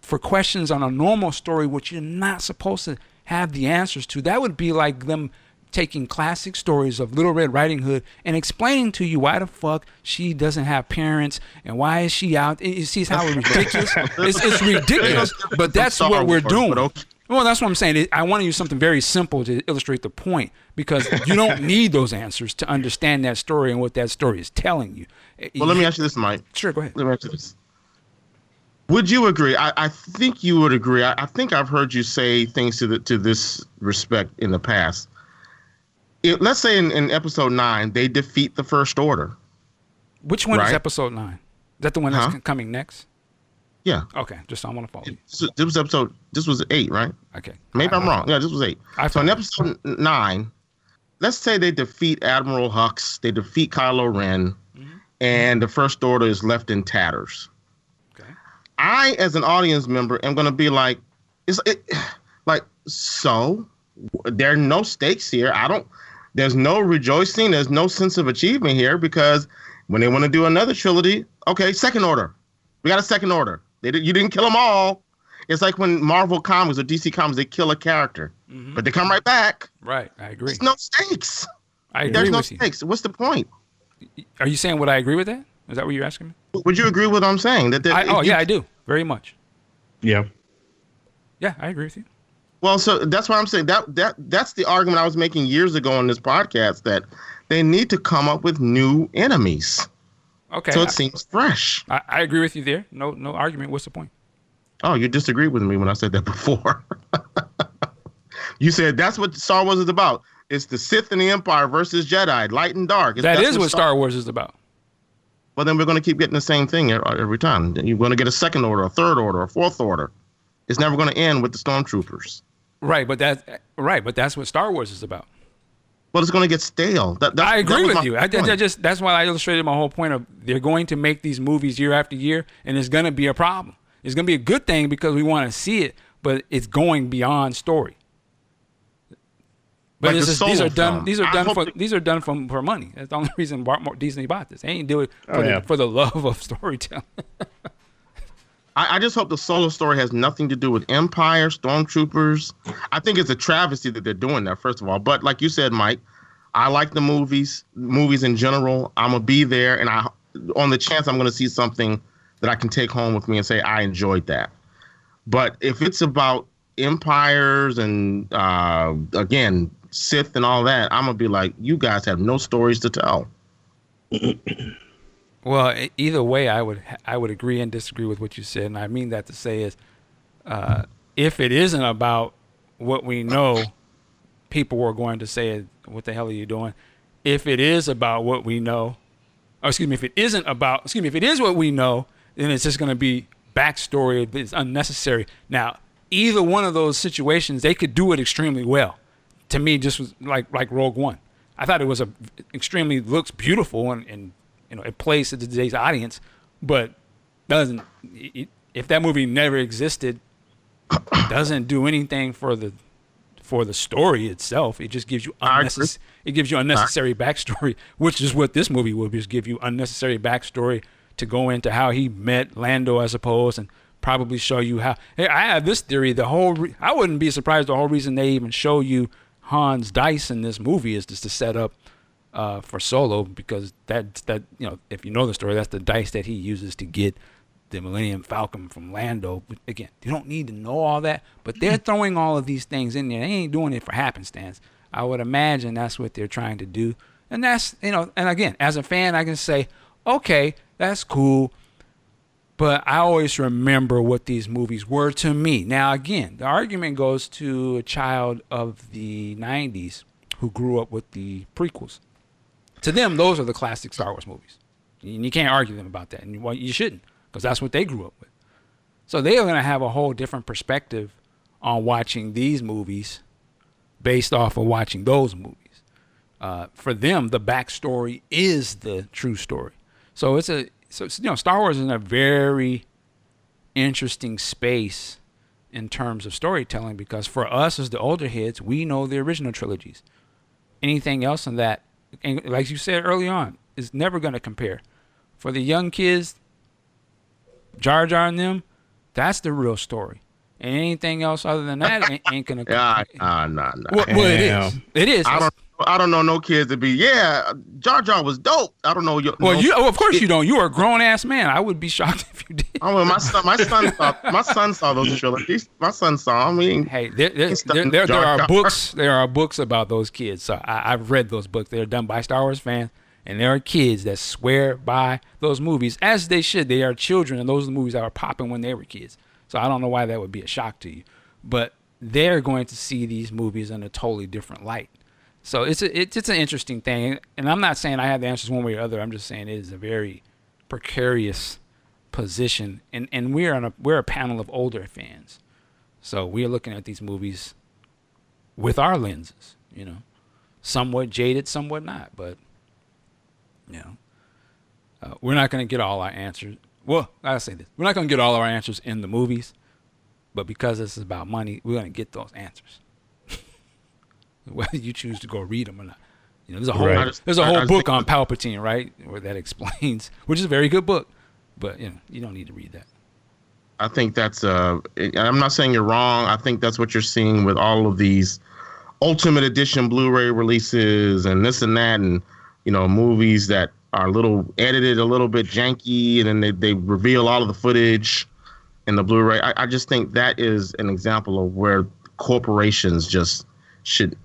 for questions on a normal story, which you're not supposed to have the answers to. That would be like them taking classic stories of Little Red Riding Hood and explaining to you why the fuck she doesn't have parents and why is she out. You see how ridiculous? it's, it's ridiculous, but that's what we're doing. okay. Well, that's what I'm saying. I want to use something very simple to illustrate the point because you don't need those answers to understand that story and what that story is telling you. Eh, well, let me ask you this, Mike. Sure, go ahead. Let me ask you this. Would you agree? I, I think you would agree. I, I think I've heard you say things to the to this respect in the past. It, let's say in, in episode nine, they defeat the First Order. Which one is episode nine? Is that the one that's Huh? c- coming next? Yeah, Okay, just I want to follow you. this, this was episode. This was eight, right? Okay, Maybe I- I'm wrong. Yeah, this was eight. I so in episode nine, let's say they defeat Admiral Hux, they defeat Kylo Ren, Mm-hmm. and the First Order is left in tatters. Okay. I, as an audience member, am going to be like, "It's it, like so." There are no stakes here. I don't. There's no rejoicing. There's no sense of achievement here because when they want to do another trilogy, okay, Second Order, we got a Second Order. They you didn't kill them all. It's like when Marvel Comics or DC Comics they kill a character, Mhm. but they come right back. Right, I agree. There's no stakes. I agree There's no with you. stakes. What's the point? Are you saying what I agree with that? Is that what you're asking me? Would you agree with what I'm saying? That, that I, oh you- yeah, I do very much. Yeah. Yeah, I agree with you. Well, so that's why I'm saying that that that's the argument I was making years ago on this podcast that they need to come up with new enemies Okay, so I, it seems fresh. I, I agree with you there. No, no argument. What's the point? Oh, you disagreed with me when I said that before. You said that's what Star Wars is about. It's the Sith and the Empire versus Jedi, light and dark. It's, that's what Star Wars is about. But then we're going to keep getting the same thing every time. You're going to get a second order, a third order, a fourth order. It's never going to end with the stormtroopers. Right, but that right, but that's what Star Wars is about. But it's going to get stale. That, that's, I agree was with you. I, I just that's why I illustrated my whole point of they're going to make these movies year after year, and it's going to be a problem. It's going to be a good thing because we want to see it, but it's going beyond story. But Like this the is, these are done. film. These are done for they- these are done for, for money. That's the only reason Disney bought this. They ain't do it oh, for, Oh, yeah. for the love of storytelling. I, I just hope the solo story has nothing to do with Empire, Stormtroopers. I think it's a travesty that they're doing that, first of all. But like you said, Mike, I like the movies, movies in general. I'm gonna be there, and I, on the chance, I'm gonna see something that I can take home with me and say I enjoyed that. But if it's about empires and uh, again Sith and all that, I'm gonna be like, you guys have no stories to tell. Well, either way, I would I would agree and disagree with what you said, and I mean that to say is, uh, if it isn't about what we know, people were going to say, "What the hell are you doing?" If it is about what we know, or excuse me, if it isn't about, excuse me, if it is what we know, then it's just going to be backstory. It's unnecessary. Now, either one of those situations, they could do it extremely well. To me, just like like Rogue One. I thought it was a extremely looks beautiful and, and you know it plays to today's audience, but doesn't. it- If that movie never existed, doesn't do anything for the for the story itself. It just gives you unnecessary. It gives you unnecessary backstory, which is what this movie will just give you unnecessary backstory to go into how he met Lando, I suppose, and probably show you how. Hey, I have this theory. The whole re- I wouldn't be surprised. The whole reason they even show you Han's dice in this movie is just to set up uh, for Solo because that that you know if you know the story, that's the dice that he uses to get the Millennium Falcon from Lando. But again, you don't need to know all that, but they're throwing all of these things in there. They ain't doing it for happenstance. I would imagine that's what they're trying to do, and that's you know. And again, as a fan, I can say, okay, that's cool. But I always remember what these movies were to me. Now, again, the argument goes to a child of the 90s who grew up with the prequels. To them, those are the classic Star Wars movies. And you can't argue them about that. And well, you shouldn't, because that's what they grew up with. So they are going to have a whole different perspective on watching these movies based off of watching those movies. Uh, for them, the backstory is the true story. So it's a so it's, you know Star Wars is in a very interesting space in terms of storytelling because for us as the older heads, we know the original trilogies. Anything else in that, and like you said early on, is never going to compare. For the young kids, Jar Jar and them, that's the real story. And anything else other than that ain't, ain't gonna. Yeah, nah, uh, nah, nah. well, well, it Damn. is. It is. I don't. I don't know no kids to be. Yeah, Jar Jar was dope. I don't know. Your, Well, no- you oh, of course you don't. You are a grown ass man. I would be shocked if you did. Oh, well, my son, my son saw, my son saw those trilogies. My son saw. I mean, Hey, there, there, there, there, there are books. There are books about those kids. So I, I've read those books. They're done by Star Wars fans, and there are kids that swear by those movies, as they should. They are children, and those are the movies that were popping when they were kids. So I don't know why that would be a shock to you, but they're going to see these movies in a totally different light. So it's a, it's it's an interesting thing, and I'm not saying I have the answers one way or other. I'm just saying it is a very precarious position, and and we're on a we're a panel of older fans, so we're looking at these movies with our lenses, you know, somewhat jaded, somewhat not, but you know, uh, we're not going to get all our answers. Well, I say this: we're not going to get all our answers in the movies, but because this is about money, we're going to get those answers, whether you choose to go read them or not. You know, there's a whole Right. There's a I- whole I just book on Palpatine, right, where that explains, which is a very good book, but you know, you don't need to read that. I think that's uh I'm not saying you're wrong. I think that's what you're seeing with all of these ultimate edition Blu-ray releases and this and that and you know movies that are a little edited a little bit janky and then they, they reveal all of the footage in the Blu-ray. I, I just think that is an example of where corporations just should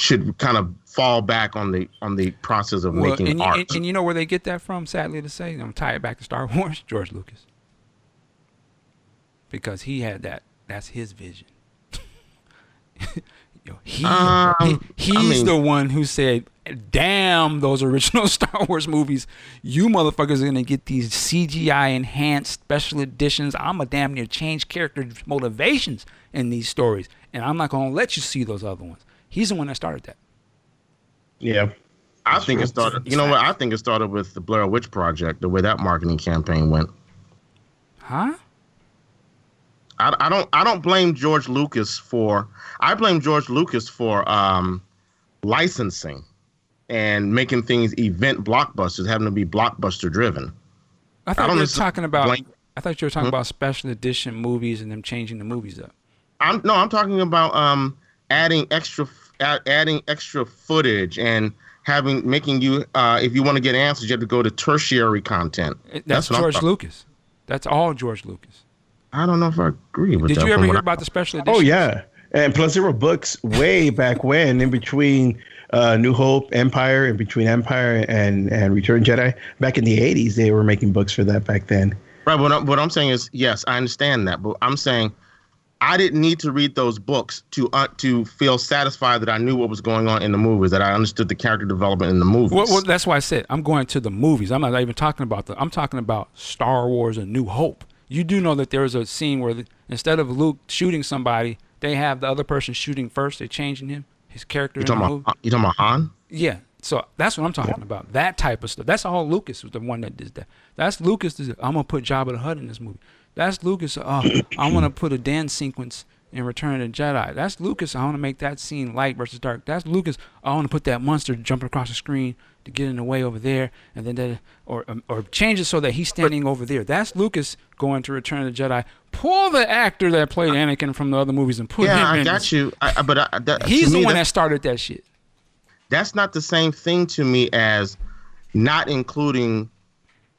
should kind of fall back on the on the process of Well, making and, art. and, and you know where they get that from? Sadly to say, I'm gonna tie it back to Star Wars. George Lucas, because he had that. That's his vision. Yo, he, Um, he- I he's mean- the one who said, "Damn those original Star Wars movies! You motherfuckers are gonna get these CGI enhanced special editions. I'm a damn near change character motivations in these stories, and I'm not gonna let you see those other ones." He's the one that started that. Yeah. I think it started. You know what? I think it started with the Blair Witch Project, the way that marketing campaign went. Huh? I, I don't. I don't blame George Lucas for. I blame George Lucas for um, licensing and making things event blockbusters, having to be blockbuster driven. I thought don't you were talking about. blame- I thought you were talking Hmm? about special edition movies and them changing the movies up. I'm no. I'm talking about um, adding extra, adding extra footage and having making you. Uh, if you want to get answers, you have to go to tertiary content. It- That's, George Lucas. That's all George Lucas. I don't know if I agree with Did that. you ever hear I- about the special edition? Oh yeah, and plus there were books way back when, in between uh, New Hope, Empire, in between Empire and and Return Jedi. Back in the '80s, they were making books for that back then. Right. What I'm, what I'm saying is, yes, I understand that, but I'm saying I didn't need to read those books to uh, to feel satisfied that I knew what was going on in the movies, that I understood the character development in the movies. Well, well, that's why I said I'm going to the movies. I'm not even talking about the. I'm talking about Star Wars: A New Hope. You do know that there is a scene where the, instead of Luke shooting somebody, they have the other person shooting first. They're changing him, his character you talking movie. about you talking about Han? Yeah. So that's what I'm talking about. That type of stuff. That's all Lucas was the one that did that. That's Lucas. I'm gonna put Jabba the Hutt in this movie. That's Lucas. Oh, I want to put a dance sequence in Return of the Jedi. That's Lucas. I want to make that scene light versus dark. That's Lucas. I want to put that monster jumping across the screen to get in the way over there, and then that, or um, or change it so that he's standing over there. That's Lucas going to Return of the Jedi. Pull the actor that played Anakin from the other movies and put him in. Yeah, I in. got this. you. I, but I, that, He's the one that- that started that shit. that's not the same thing to me as not including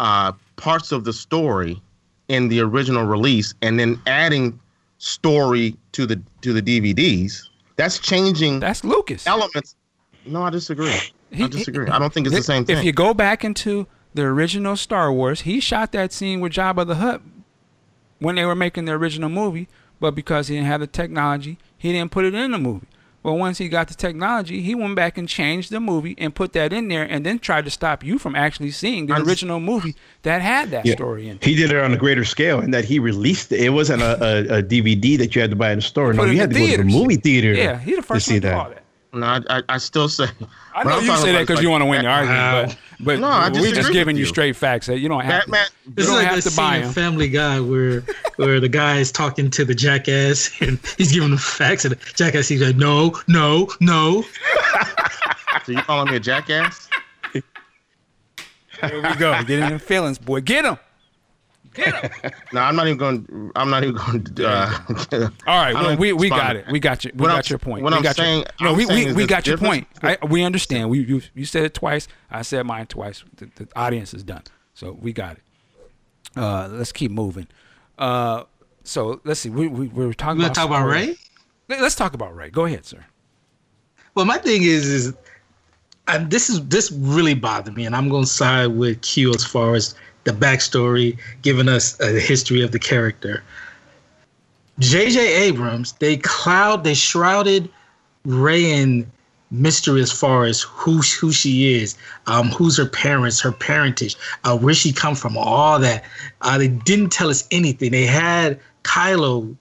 uh, parts of the story in the original release and then adding story to the to the DVDs. That's changing That's Lucas. elements. No, I disagree. He- I disagree. I don't think it's the same thing. If you go back into the original Star Wars, he shot that scene with Jabba the Hutt when they were making the original movie, but because he didn't have the technology, he didn't put it in the movie. But once he got the technology, he went back and changed the movie and put that in there, and then tried to stop you from actually seeing the original movie that had that Yeah. story in. it. He did it on a greater scale, in that he released it. It wasn't a, a, a DVD that you had to buy in the store. No, you had to the go to the movie theater. Yeah, he the to first see to do that. All that. no, I, I, I still say. I what know I'm you say that because like you want to win the argument, but but No, I we're just giving you you. straight facts that you don't have Batman. to. This is like have the to buy scene in. Family Guy where where the guy is talking to the jackass and he's giving him facts and the jackass he's like no no no. So you calling me a jackass? Here we go. Get in the feelings, boy. Get him. No, I'm not even going. I'm not even going. to Uh, All right, well, we, we got to it. We got you. We What got I'm- your point. what we I'm got saying- your, no, I'm we, saying we, we the got your difference- point. I, we understand. We you, you said it twice. I said mine twice. The, the audience is done, so we got it. Uh, let's keep moving. Uh, so let's see. We we, we were talking We about gonna talk about story. Rey? Let- Let's talk about Rey. Go ahead, sir. Well, my thing is, is and this is this really bothered me, and I'm gonna side with Q as far as the backstory, giving us a history of the character. J.J. Abrams, they cloud, they shrouded Rey in mystery as far as who who she is, um, who's her parents, her parentage, uh, where she come from, all that. Uh, they didn't tell us anything. They had Kylo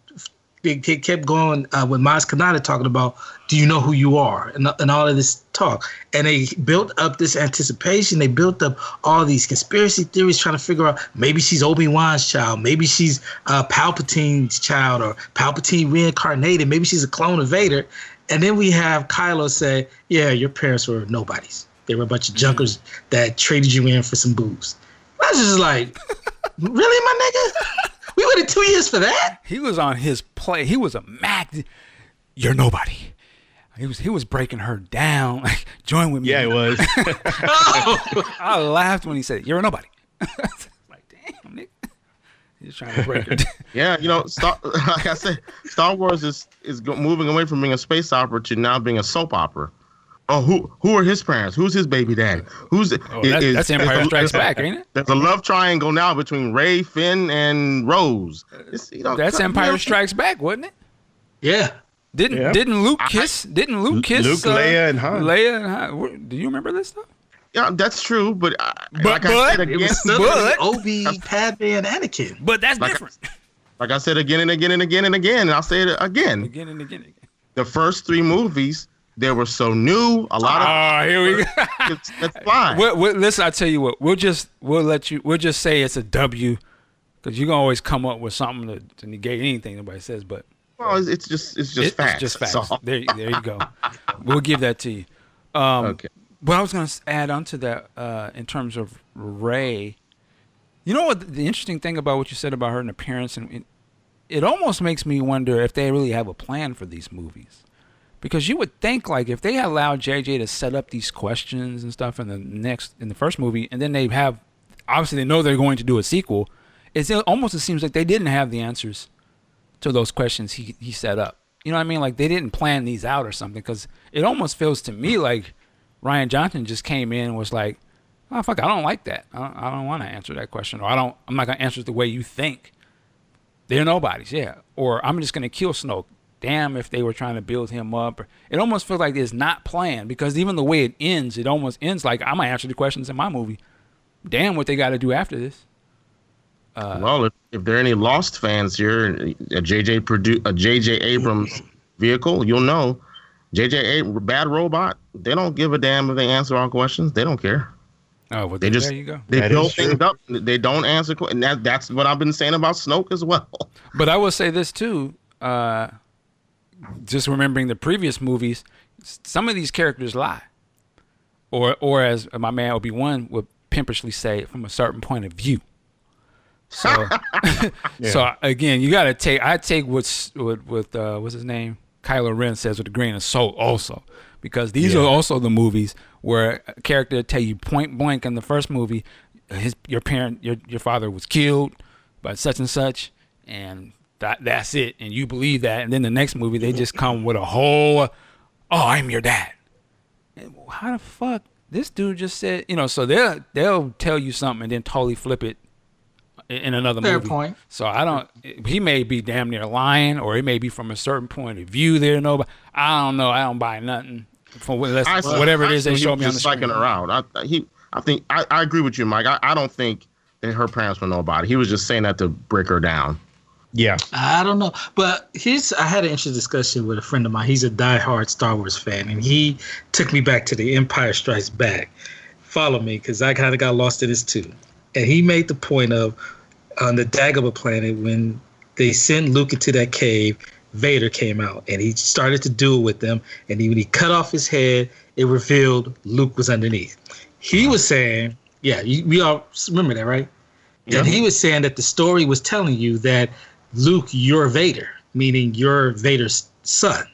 they, they kept going uh, with Maz Kanata talking about, do you know who you are? And, and all of this talk. And they built up this anticipation. They built up all these conspiracy theories trying to figure out maybe she's Obi-Wan's child. Maybe she's uh, Palpatine's child or Palpatine reincarnated. Maybe she's a clone of Vader. And then we have Kylo say, yeah, your parents were nobodies. They were a bunch of junkers that traded you in for some booze. I was just like, really, my nigga? We waited two years for that? He was on his play. He was a Mac. You're nobody. He was he was breaking her down. Like join with me. Yeah, he was. I laughed when he said, "You're a nobody." like, damn, nigga. He's trying to break her. down. yeah, you know, Star, like I said, Star Wars is is moving away from being a space opera to now being a soap opera. Oh, who who are his parents? Who's his baby daddy? Who's Oh, that- is- that's is- Empire is- Strikes Back, ain't it? There's a love triangle now between Rey, Finn, and Rose. You know, That's you know, Empire Strikes Back, wasn't it? Yeah. Didn't Yeah. didn't Luke kiss? Didn't Luke kiss Luke, uh, Leia, and Han. Leia and Han. Do you remember this stuff? Yeah, that's true. But, uh, But- like I but- said It again, was But- Obi, Padme, and Anakin. But that's Like- different. like I said again and again and again and again, and I'll say it again. Again and again. and again. The first three movies, they were so new. A lot of Oh, here we go. it's, that's fine. Well, well, listen, I tell you what. We'll just we'll let you. We'll just say it's a W, because you can always come up with something to, to negate anything nobody says. But Well, it's, it's just it's just it- facts. it's just facts. all. There, there you go. we'll give that to you. Um, Okay. Well, I was going to add on to that uh, in terms of Rey. You know what? The interesting thing about what you said about her and appearance, and it, it almost makes me wonder if they really have a plan for these movies, because you would think like if they allowed JJ to set up these questions and stuff in the next in the first movie, and then they have obviously they know they're going to do a sequel. It's it almost it seems like they didn't have the answers to those questions he he set up. You know what I mean? Like they didn't plan these out or something. Because it almost feels to me like Rian Johnson just came in was like, "Oh fuck, I don't like that. I don't, I don't want to answer that question, or I don't. I'm not gonna answer it the way you think. They're nobodies, yeah. Or I'm just gonna kill Snoke. Damn, if they were trying to build him up. It almost feels like it's not planned because even the way it ends, it almost ends like I'm gonna answer the questions in my movie. Damn, what they got to do after this. well, if, if there are any Lost fans here, a JJ produ- a JJ Abrams vehicle, you'll know JJ a- bad robot. They don't give a damn if they answer all questions. They don't care. Oh, well, They just there you go. they That build things up. They don't answer. que- And that, that's what I've been saying about Snoke as well. But I will say this too. Uh, just remembering the previous movies, some of these characters lie, or or as my man Obi Wan would pimpishly say, from a certain point of view. So, so again, you got to take. I take what's what with uh, what's his name, Kylo Ren says with a grain of salt, also, because these are also the movies where a character tell you point blank in the first movie, his your parent, your your father was killed by such and such, and that that's it, and you believe that, and then the next movie they just come with a whole, oh, I'm your dad. And How the fuck? This dude just said, you know, so they'll they'll tell you something and then totally flip it in- in another Fair movie. point. So I don't. He may be damn near lying, or it may be from a certain point of view. There, no, I don't know. I don't buy nothing from what- let's- I- whatever it I they show me on the just screen. psyching her. I, he, I think I, I agree with you, Mike. I, I don't think that her parents were nobody. He was just saying that to break her down. Yeah. I don't know, but here's I had an interesting discussion with a friend of mine. He's a diehard Star Wars fan, and he took me back to the Empire Strikes Back. Follow me, because I kind of got lost in this too. And he made the point of on the Dagobah planet when they sent Luke into that cave, Vader came out, and he started to duel with them. And he, when he cut off his head, it revealed Luke was underneath. He was saying, "Yeah, you, we all remember that, right?" Yeah. And he was saying that the story was telling you that Luke, you're Vader, meaning you're Vader's son.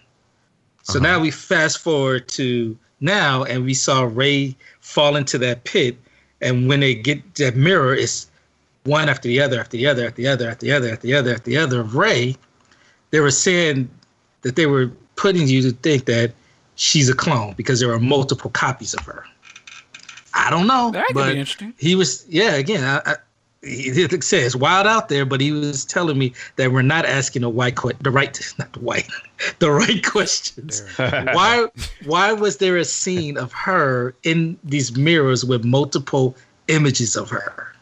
So uh-huh. now we fast forward to now, and we saw Rey fall into that pit. And when they get that mirror, it's one after the other, after the other, after the other, after the other, after the other, after the other of Rey. They were saying that they were putting you to think that she's a clone because there are multiple copies of her. I don't know, That could but be interesting. he was yeah again I, I, he did say it's wild out there but he was telling me that we're not asking the white que- the right not the white the right questions. Why why was there a scene of her in these mirrors with multiple images of her?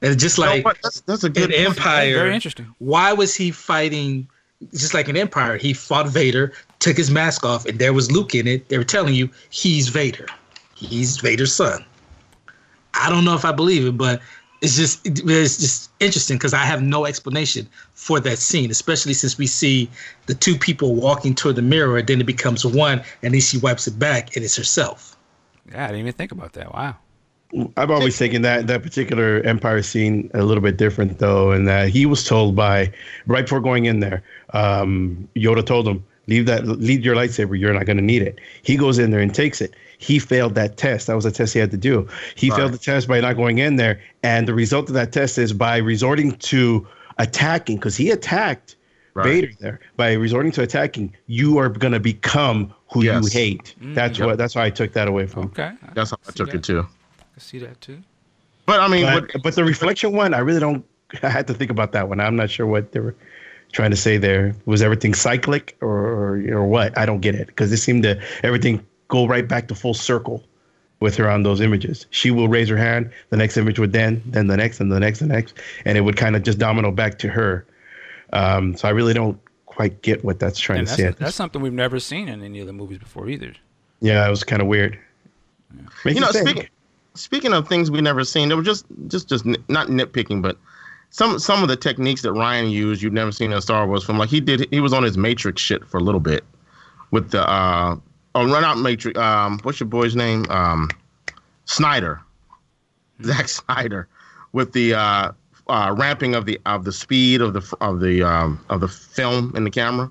And just like what? That's, that's a good in point. empire. Very interesting. why was he fighting just like an empire he fought vader took his mask off and there was luke in it. They were telling you he's vader. He's vader's son. I don't know if i believe it but it's just it's just interesting because i have no explanation for that scene especially since we see the two people walking toward the mirror and then it becomes one and then she wipes it back and it's herself Yeah, I didn't even think about that. Wow. I've always taken that that particular Empire scene a little bit different though, and that he was told by right before going in there, um, Yoda told him, "Leave that, leave your lightsaber. You're not going to need it." He goes in there and takes it. He failed that test. That was a test he had to do. He Right. failed the test by not going in there, and the result of that test is by resorting to attacking because he attacked Right. Vader there. By resorting to attacking, you are going to become who you Yes. hate. Mm, that's Yep. what. That's why I took that away from. him. Okay. I That's how I see took that. it too. I see that too. But I mean, But, what, but the reflection one, I really don't. I had to think about that one. I'm not sure what they were trying to say there? Was everything cyclic or or, or what? I don't get it because it seemed to everything go right back to full circle with her on those images. She will raise her hand, the next image would then, then the next, and the next, and the next, and it would kind of just domino back to her. Um, so I really don't quite get what that's trying And to that's, say. that's something we've never seen in any of the movies before either. yeah, it was kind of weird. Makes you know, think. speaking speaking of things we never seen, there were just just just not nitpicking, but some some of the techniques that Ryan used you've never seen in a Star Wars film. Like he did, he was on his Matrix shit for a little bit with the uh oh run out Matrix. Um, what's your boy's name? Um, Snyder, Zack Snyder, with the uh, uh ramping of the of the speed of the of the um of the film in the camera,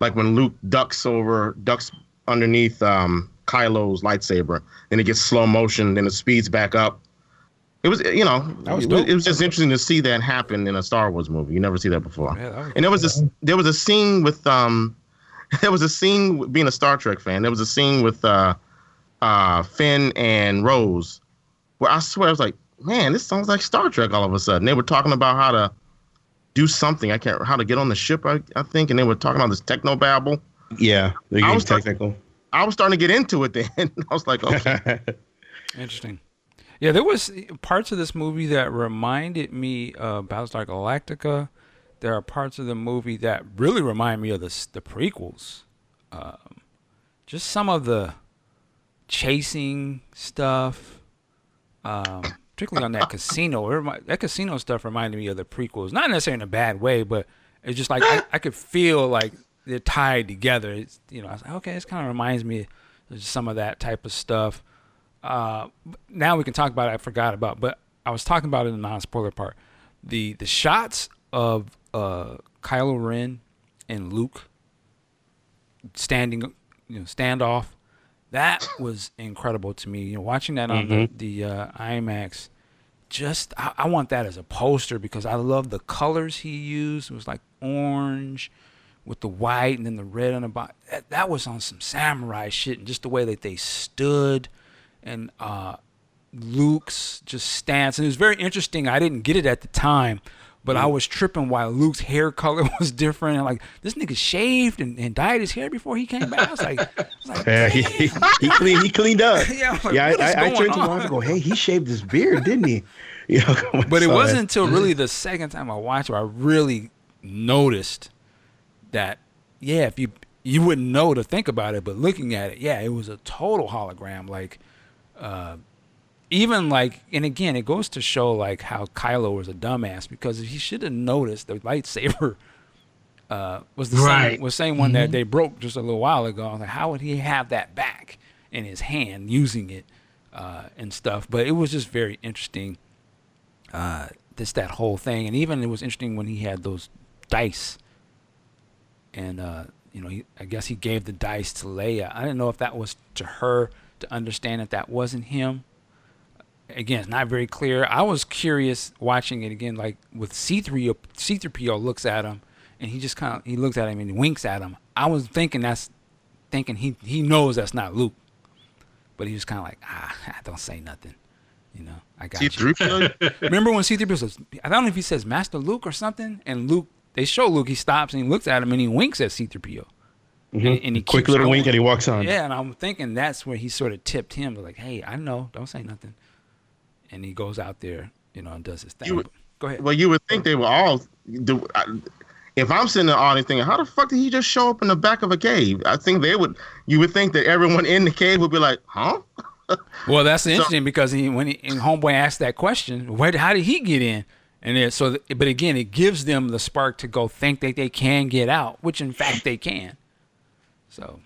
like when Luke ducks over ducks underneath um Kylo's lightsaber, and it gets slow motion, then it speeds back up. It was, you know, was it, was, it was just interesting to see that happen in a Star Wars movie. You never see that before. Yeah, that and there was this, there was a scene with, um, there was a scene being a Star Trek fan. There was a scene with, uh, uh, Finn and Rose, where I swear I was like, man, this sounds like Star Trek. All of a sudden, they were talking about how to do something. I can't, how to get on the ship. I, I think, and they were talking about this techno babble. yeah, they're I getting was talking- technical. I was starting to get into it then. I was like, okay. Interesting. Yeah, there was parts of this movie that reminded me of Battlestar Galactica. There are parts of the movie that really remind me of the the prequels. Um, just some of the chasing stuff, um, particularly on that casino. Remi- that casino stuff reminded me of the prequels. Not necessarily in a bad way, but it's just like I, I could feel like they're tied together. It's, you know, I was like, okay, this kind of reminds me of some of that type of stuff. Uh, now we can talk about it. I forgot about, but I was talking about it in the non-spoiler part. The the shots of uh, Kylo Ren and Luke standing, you know, standoff. That was incredible to me. You know, watching that on the the uh, IMAX, just I, I want that as a poster because I love the colors he used. It was like orange with the white and then the red on the bottom. That, that was on some samurai shit, and just the way that they stood and uh, Luke's just stance. And it was very interesting. I didn't get it at the time, but I was tripping while Luke's hair color was different. And like, this nigga shaved and, and dyed his hair before he came back. I was like, I was like Yeah, he, he, he cleaned he cleaned up. Yeah, like, yeah. I, I, turned to on? my wife and go, "Hey, he shaved his beard, didn't he?" You know, but it wasn't until really the second time I watched it I really noticed that yeah, if you you wouldn't know to think about it, but looking at it, yeah, it was a total hologram. Like, uh, even like, and again, it goes to show like how Kylo was a dumbass because he should have noticed the lightsaber uh, was the Right. same was same one that they broke just a little while ago. Like, how would he have that back in his hand using it uh, and stuff? But it was just very interesting uh, this that whole thing, and even it was interesting when he had those dice, and uh, you know, he, I guess he gave the dice to Leia. I didn't know if that was to her to understand that that wasn't him. Again, it's not very clear. I was curious watching it again, like with C three C three PO looks at him, and he just kind of he looks at him and he winks at him. I was thinking that's thinking he he knows that's not Luke, but he was kind of like ah, don't say nothing. You know, I got you. C3PO? Remember when C-3PO says, I don't know if he says Master Luke or something, and Luke, they show Luke, he stops and he looks at him and he winks at C-3PO. And, and he quick little going. wink and he walks on. Yeah, and I'm thinking that's where he sort of tipped him, like, hey, I know, don't say nothing. And he goes out there, you know, and does his thing. Would- Go ahead. well, you would think they were all. Do, I, if I'm sitting in the audience thinking, how the fuck did he just show up in the back of a cave? I think they would. You would think that everyone in the cave would be like, huh? Well, that's interesting because he, when he, and Homeboy asked that question, where, how did he get in? And then, so, but again, it gives them the spark to go think that they can get out, which in fact they can. So,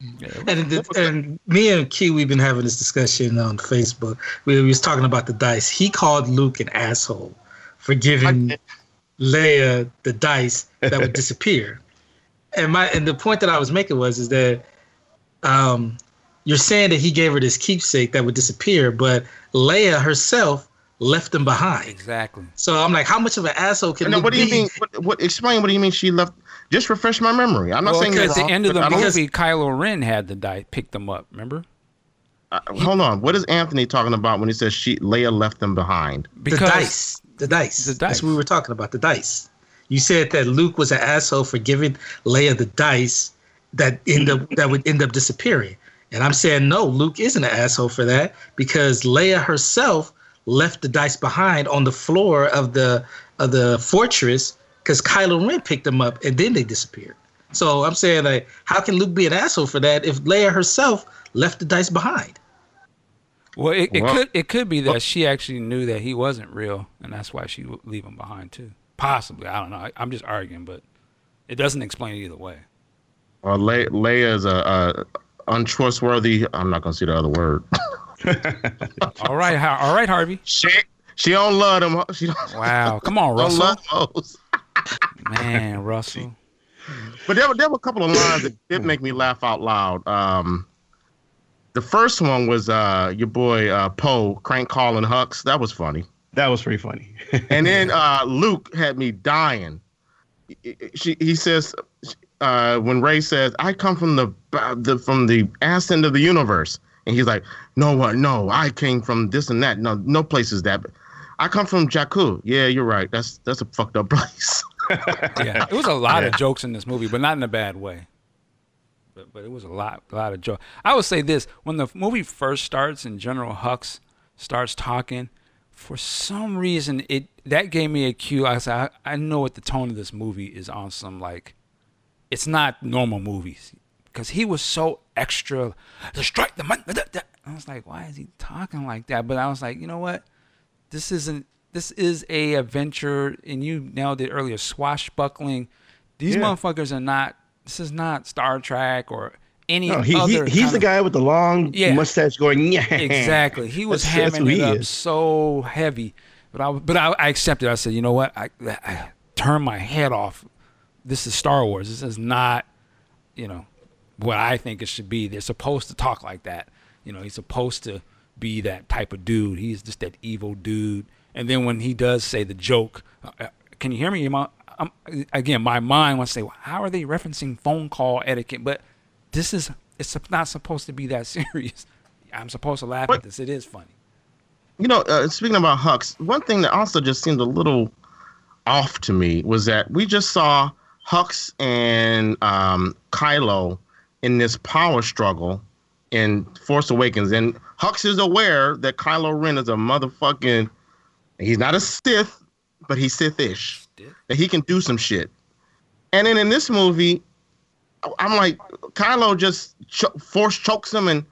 yeah, And, the, and me and Key, we've been having this discussion on Facebook. We, we was talking about the dice. He called Luke an asshole for giving Leia the dice that would disappear. And my and the point that I was making was is that um, you're saying that he gave her this keepsake that would disappear, but Leia herself left him behind. exactly. So I'm like, how much of an asshole can No, Luke what do you be? mean? What, what? Explain. What do you mean? She left. Just refresh my memory. I'm not Well, saying at the wrong, end of the but I don't- movie, Kylo Ren had the die, picked them up. Remember? Uh, hold on. What is Anthony talking about when he says she Leia left them behind? the dice. The dice. The That's dice. what we were talking about. The dice. You said that Luke was an asshole for giving Leia the dice that end up that would end up disappearing. And I'm saying no, Luke isn't an asshole for that because Leia herself left the dice behind on the floor of the of the fortress because Kylo Ren picked them up and then they disappeared. So I'm saying like, how can Luke be an asshole for that if Leia herself left the dice behind? Well, it, it Well- could it could be that she actually knew that he wasn't real, and that's why she would leave him behind too. Possibly, I don't know. I, I'm just arguing, but it doesn't explain it either way. Or Le- Leia is a, a untrustworthy. I'm not gonna say the other word. all right, all right, Harvey. she she don't love them. She don't, Wow, come on, don't Russell. Love hoes. Man, Russell. But there, were- there were a couple of lines that did make me laugh out loud. Um, the first one was uh, your boy uh, Poe crank calling Hux. That was funny. That was pretty funny. And then uh, Luke had me dying. She, he says uh, when Rey says, "I come from the, the from the ass end of the universe," and he's like, "No, what? No, I came from this and that. No, no place is that. I come from Jakku. Yeah, you're right. That's that's a fucked up place." Yeah, it was a lot of jokes in this movie, but not in a bad way. But but it was a lot a lot of joke. I would say this: when the movie first starts and General Hux starts talking, for some reason it that gave me a cue. I said, I, I know what the tone of this movie is on some like, it's not normal movies because he was so extra. To strike the mon- I was like, why is he talking like that? But I was like, you know what? This isn't this is a adventure and you nailed it earlier swashbuckling these Yeah. motherfuckers are not this is not star trek or any No, he, he other he's the of- guy with the long Yeah. mustache going, yeah. exactly he was That's- that's hamming who it up is. so heavy but i but i, I accepted i said you know what I, I turned my head off this is star wars this is not you know what I think it should be. They're supposed to talk like that. You know, he's supposed to be that type of dude. He's just that evil dude. And then when he does say the joke, uh, uh, can you hear me? My, um, again, my mind wants to say, well, how are they referencing phone call etiquette? But this is it's not supposed to be that serious. I'm supposed to laugh What? at this. It is funny. You know, uh, speaking about Hux, one thing that also just seemed a little off to me was that we just saw Hux and um, Kylo in this power struggle in Force Awakens, and Hux is aware that Kylo Ren is a motherfucking. He's not a Sith, but he's Sith-ish. Sith? That he can do some shit. And then in this movie, I'm like, Kylo just cho- force chokes him and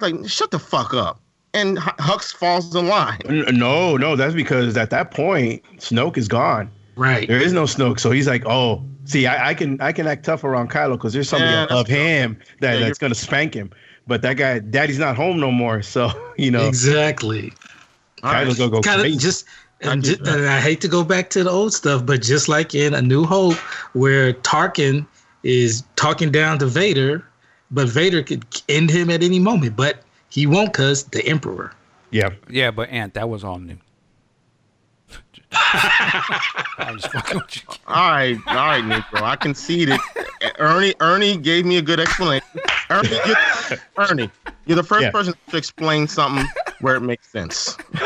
like, shut the fuck up. And H- Hux falls in line. No, no, that's because at that point, Snoke is gone. Right. There is no Snoke, so he's like, oh, see, I, I can I can act tough around Kylo because there's somebody Yeah, that's above him that, Yeah, that's gonna spank him. But that guy, Daddy's not home no more, so you know, Exactly. All right. Kylo's gonna go kind crazy. of just I and, get ju- and I hate to go back to the old stuff, but just like in A New Hope, where Tarkin is talking down to Vader, but Vader could end him at any moment, but he won't cause the Emperor. yeah, Yeah, but Ant, that was all new. I'm just fucking with you. All right, all right, Nico. I conceded. Ernie, Ernie gave me a good explanation. Ernie, you're, Ernie, you're the first Yeah. person to explain something where it makes sense. See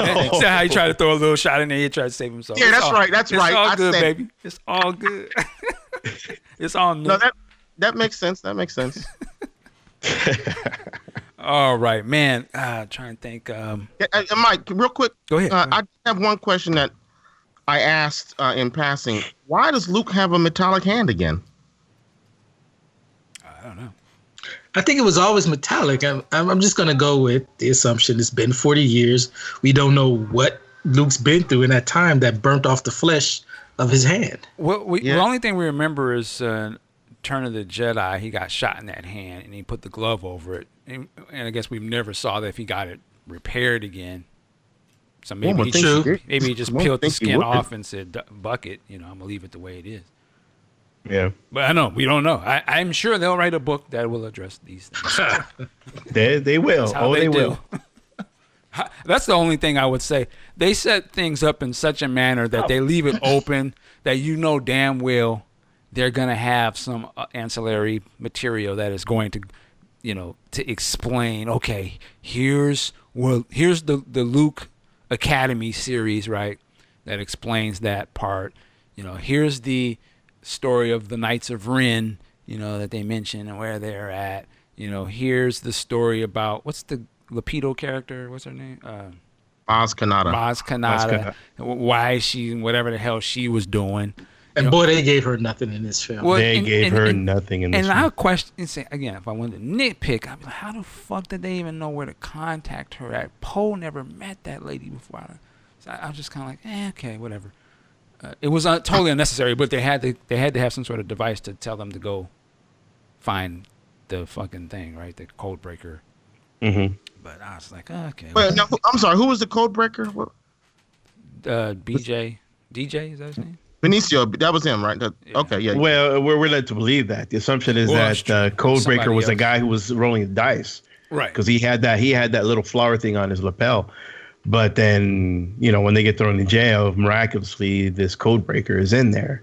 how he tried to throw a little shot in there. He tried to save himself. Yeah, It's that's all- right, that's right. it's right. all I good, said- baby. It's all good. it's all new. No, that that makes sense. That makes sense. all right, man. Uh, trying to think. Um, Yeah, uh, Mike, real quick. Go ahead, Uh, go I have one question that I asked uh, in passing. Why does Luke have a metallic hand again? I don't know. I think it was always metallic. I'm, I'm I'm just going to go with the assumption it's been 40 years. We don't know what Luke's been through in that time that burnt off the flesh of his hand. Well, we, Yeah. the only thing we remember is uh, Turn of the Jedi. He got shot in that hand, and he put the glove over it. And, and I guess we never saw that if he got it repaired again. So maybe he, think True. he did. maybe he just One peeled the skin off and said, "Du- "Bucket, you know, I'm gonna leave it the way it is." yeah. But I know we don't know. I, I'm sure they'll write a book that will address these things. They they will. That's how Oh, they, they, do. will. That's the only thing I would say. They set things up in such a manner that they leave it open that you know damn well they're going to have some uh, ancillary material that is going to, you know, to explain. Okay, here's well, here's the the Luke Academy series, right? That explains that part. you know, here's the story of the Knights of Ren, you know, that they mention and where they're at. You know, here's the story about what's the Lapido character? What's her name? Uh, Maz Kanata. Maz Kanata. Why she, whatever the hell she was doing. And boy, they gave her nothing in this film. Well, they and- gave and- her and- nothing in this. And one. I question say again, if I wanted to nitpick, I'd be like, how the fuck did they even know where to contact her at? Poe never met that lady before. I, so I, I was just kind of like, eh, okay, whatever. Uh, it was uh, totally unnecessary, but they had to they had to have some sort of device to tell them to go find the fucking thing, right? The code breaker. Mhm. But I was like, oh, okay. Wait, no, I'm sorry. Who was the code breaker? What? uh, BJ, DJ is that his name? Benicio. That was him, right? That- Yeah. Okay, yeah. Well, we're, we're led to believe that. The assumption is Well, that uh, Codebreaker was the else. guy who was rolling the dice Right. because he had that he had that little flower thing on his lapel. But then, you know, when they get thrown in jail, miraculously, this Codebreaker is in there,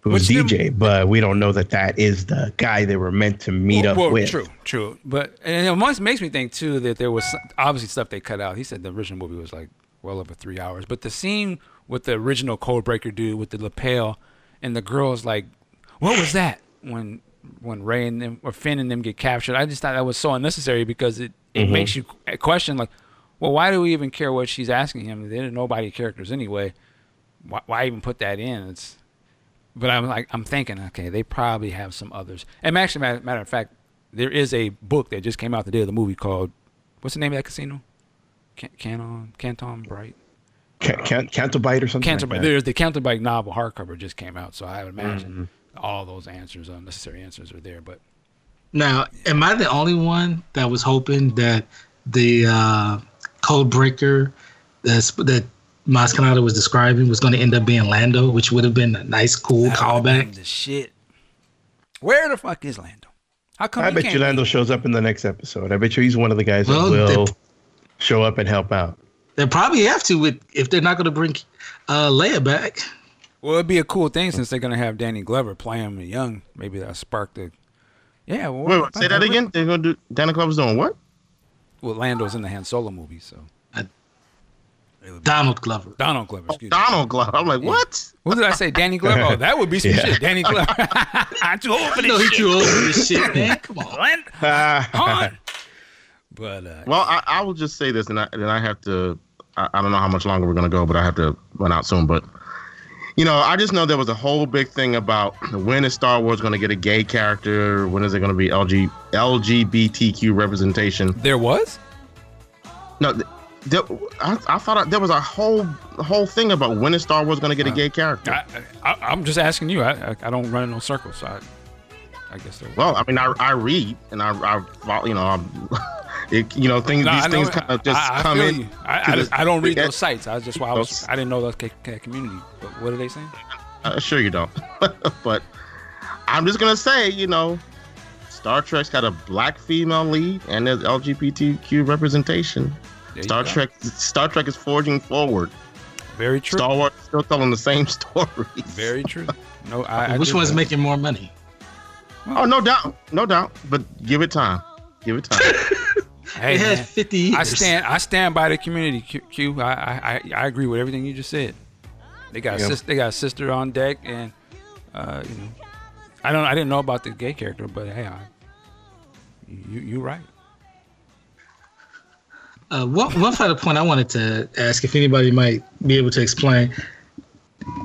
who's Which them- DJ. But we don't know that that is the guy they were meant to meet well, up well, with. True, true. But and it almost makes me think too that there was obviously stuff they cut out. He said the original movie was like well over three hours, but the scene with the original Codebreaker dude with the lapel and the girls like, what was that when when Rey and them or Finn and them get captured? I just thought that was so unnecessary because it it Mm-hmm. makes you question like, well, why do we even care what she's asking him? They're nobody characters anyway. Why, why even put that in? It's but I'm like, I'm thinking, okay, they probably have some others. And actually, matter, matter of fact, there is a book that just came out the day of the movie called, what's the name of that casino? Can- Canon, Canto Bight, Can, can, Canto Bight or something. Canton like that. There's the Canto Bight novel hardcover just came out, so I would imagine all those answers, unnecessary answers, are there. But Now, am I the only one that was hoping that the uh, code breaker that's, that Maz was describing was going to end up being Lando, which would have been a nice, cool that callback? The shit. Where the fuck is Lando? How come? I bet can't you be- Lando shows up in the next episode. I bet you he's one of the guys Well, that will they- show up and help out. They probably have to with if they're not going to bring uh, Leia back. Well, it'd be a cool thing since they're gonna have Danny Glover play him young. Maybe that spark the. Yeah. Well, Wait, wait, say that again. They're gonna do. Danny Glover's doing what? Well, Lando's in the Han Solo movie, so. Uh, It would be- Donald Glover. Donald Glover. Excuse me. Donald Glover. I'm like, what? What did I say? Danny Glover. Oh, that would be some Yeah. shit. Danny Glover. I'm too old for this No, he shit. too old for this shit, man. Come on. Land- Ah, Han. But uh, Well, I, I will just say this, and I, and I have to. I, I don't know how much longer we're gonna go, but I have to run out soon. But you know, I just know there was a whole big thing about when is Star Wars gonna get a gay character? When is it gonna be LG LGBTQ representation? there was. No, there, I, I thought there was a whole whole thing about when is Star Wars gonna get a uh, gay character? I, I, I'm just asking you. I, I, I don't run in no circles, so I, I guess there was. Well, I mean, I, I read and I, I follow- you know, I'm, it, you know, things No, these know- things kind of just I, I come in. I, I, the- I don't read those sites. I was just why I was. I didn't know that ca- ca- community. But what are they saying? Uh, sure you don't, but I'm just gonna say, you know, Star Trek's got a black female lead and there's LGBTQ representation. There Star go. Trek, Star Trek is forging forward. Very true. Star Wars still telling the same stories. Very true. No, I. I Which one's that. making more money? Oh, no doubt, no doubt. But give it time. Give it time. Hey, it had man. 50 years. I stand. I stand by the community. Q. Q I, I, I, I agree with everything you just said. They got Yep. sis, They got sister on deck, and uh, you know, I don't. I didn't know about the gay character, but hey, I, you you right. Uh, one, one final point I wanted to ask if anybody might be able to explain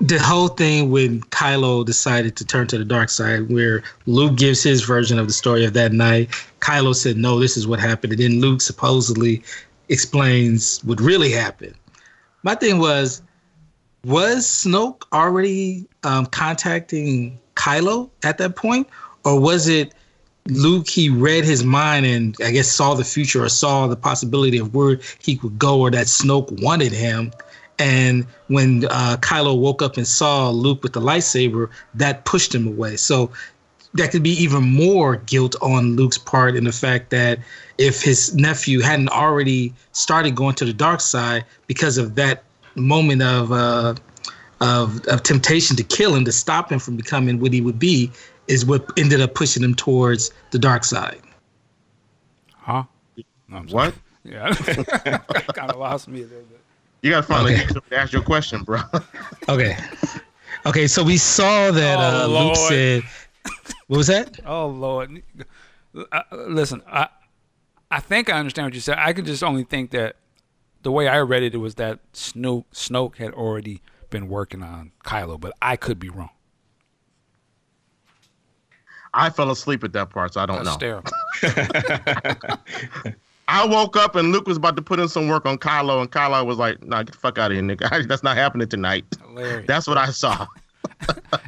the whole thing when Kylo decided to turn to the dark side, where Luke gives his version of the story of that night. Kylo said, No, this is what happened. And then Luke supposedly explains what really happened. My thing was, was Snoke already um, contacting Kylo at that point? Or was it Luke, he read his mind and I guess saw the future or saw the possibility of where he could go or that Snoke wanted him. And when uh, Kylo woke up and saw Luke with the lightsaber, that pushed him away. So that could be even more guilt on Luke's part in the fact that if his nephew hadn't already started going to the dark side because of that moment of uh, of, of temptation to kill him to stop him from becoming what he would be is what ended up pushing him towards the dark side. Huh? No, I'm sorry. what? Yeah, kind of lost me a little bit. You gotta finally Okay. get to ask your question, bro. Okay. Okay, so we saw that Oh, uh, Luke said, "What was that?" Oh Lord, I, listen, I I think I understand what you said. I could just only think that the way I read it, it was that Snoke Snoke had already been working on Kylo, but I could be wrong. I fell asleep at that part, so I don't That's know. terrible. I woke up and Luke was about to put in some work on Kylo, and Kylo was like, "Nah, get the fuck out of here, nigga. That's not happening tonight." Hilarious. That's what I saw.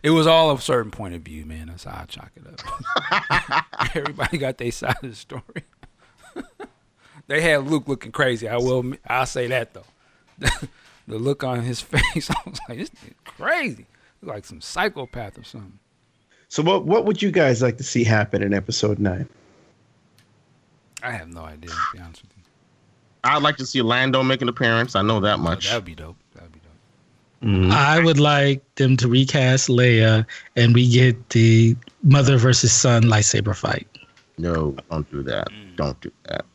It was all a certain point of view, man. That's how I chalk it up. Everybody got their side of the story. they had Luke looking crazy. I will. I'll say that though. the look on his face, I was like, "This is crazy." He's like some psychopath or something. So what what would you guys like to see happen in episode nine? I have no idea. To be honest with you, I'd like to see Lando make an appearance. I know that Oh, much. that would be dope. That would be dope. I would like them to recast Leia, and we get the mother versus son lightsaber fight. No, don't do that. Mm. Don't do that.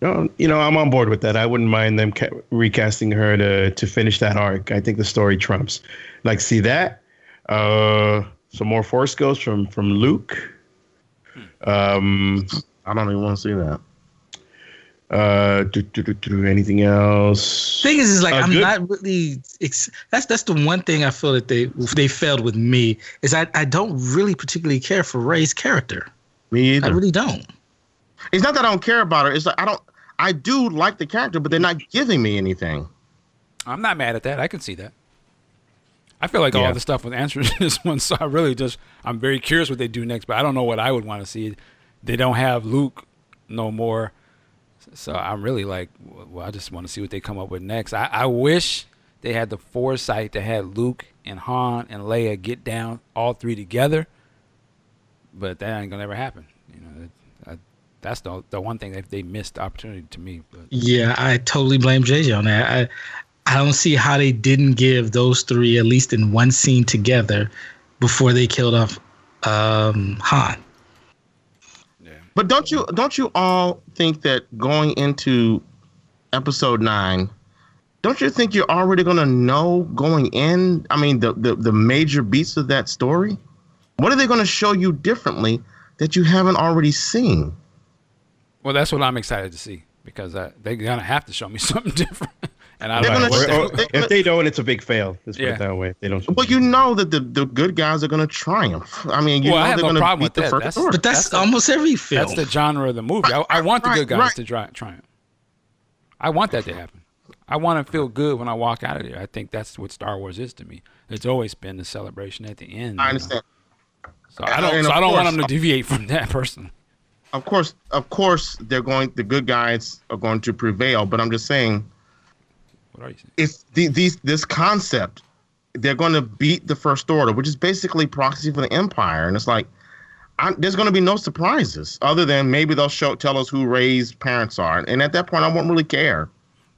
No, you know I'm on board with that. I wouldn't mind them ca- recasting her to to finish that arc. I think the story trumps. Like see that. Uh, some more Force Ghosts from from Luke. Um, I don't even want to see that. Uh, do, do, do, do, anything else? Thing is, is like Uh, I'm good- not really. Ex- that's that's the one thing I feel that they they failed with me is I I don't really particularly care for Rey's character. Me I really don't. it's not that I don't care about her. It's like I don't. I do like the character, but they're not giving me anything. I'm not mad at that. I can see that. I feel like all the stuff with answers in this one, so I really just I'm very curious what they do next, but I don't know what I would want to see. They don't have Luke no more, so I'm really like, well, I just want to see what they come up with next. I, I wish they had the foresight to have Luke and Han and Leia get down all three together, but that ain't gonna ever happen. You know, that, I, that's the the one thing that they missed the opportunity to me. But Yeah, I totally blame JJ on that. I I don't see how they didn't give those three at least in one scene together before they killed off um, Han. But don't you don't you all think that going into episode nine, don't you think you're already gonna know going in? I mean, the the, the major beats of that story. What are they gonna show you differently that you haven't already seen? Well, that's what I'm excited to see because uh, they're gonna have to show me something different, and I don't know gonna Or- or if they don't, it's a big fail. Let's put it that way. If they don't. Well, you know that the, the good guys are gonna triumph. I mean, you Well, I know have they're no gonna problem beat with the that. first That's- order. But that's, That's the- almost every film. that's the genre of the movie. I, I want the good guys right. to dri- triumph. I want that to happen. I want to feel good when I walk out of there. I think that's what Star Wars is to me. It's always been the celebration at the end. you I know? understand. So I don't. So I don't want them to deviate from that personally. Of course, of course, they're going. The good guys are going to prevail. But I'm just saying, What are you saying? it's the, these this concept they're going to beat the first order which is basically proxy for the empire and it's like I, there's going to be no surprises other than maybe they'll show tell us who Rey's parents are and at that point i won't really care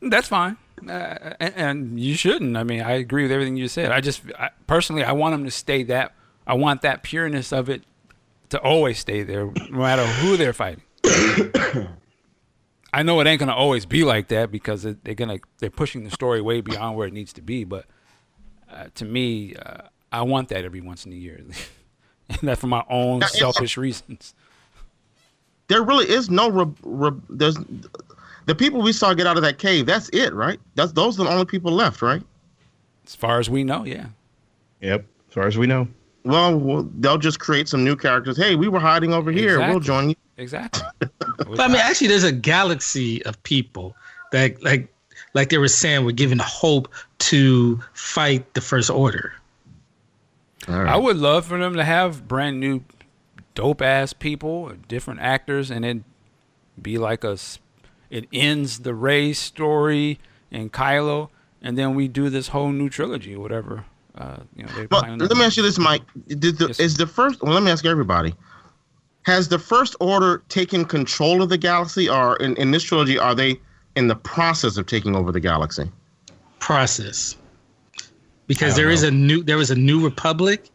That's fine, uh, and, and you shouldn't. I mean, I agree with everything you said. I just I, personally, I want them to stay that. I want that pureness of it to always stay there, no matter who they're fighting. I know it ain't gonna always be like that because it, they're gonna they're pushing the story way beyond where it needs to be. But uh, to me, uh, I want that every once in a year, and that for my own Yeah, it's- selfish reasons. there really is no re, re, there's the people we saw get out of that cave that's it right that's those are the only people left right As far as we know, yeah. Yep. As far as we know. Well, well they'll just create some new characters hey we were hiding over here we'll join you Exactly. But I mean, actually, there's a galaxy of people that, like, like they were saying, were given hope to fight the First Order. All right. I would love for them to have brand new, dope ass people, different actors, and then be like a. s- It ends the Rey story and Kylo, and then we do this whole new trilogy, whatever. Uh, you know, they're But let me ask you this, Mike. Did the, Yes. is the first? Well, let me ask everybody. Has the First Order taken control of the galaxy, or in, in this trilogy, are they in the process of taking over the galaxy? process because don't there is a new there was a new republic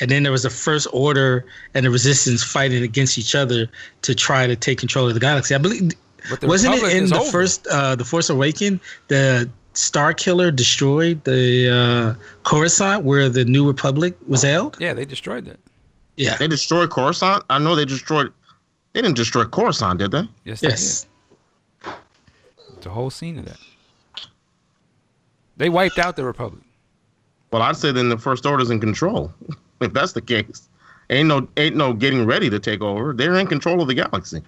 and then there was a first order and the resistance fighting against each other to try to take control of the galaxy i believe But the wasn't it in the over. first uh the force awaken the Star Killer destroyed the uh, Coruscant where the New Republic was held? Yeah, they destroyed it. Yeah. They destroyed Coruscant. I know they destroyed. They didn't destroy Coruscant, did they? Yes, they Yes. did. It's a whole scene of that. They wiped out the Republic. Well, I'd say then the First Order's in control. if that's the case, ain't no ain't no getting ready to take over. They're in control of the galaxy.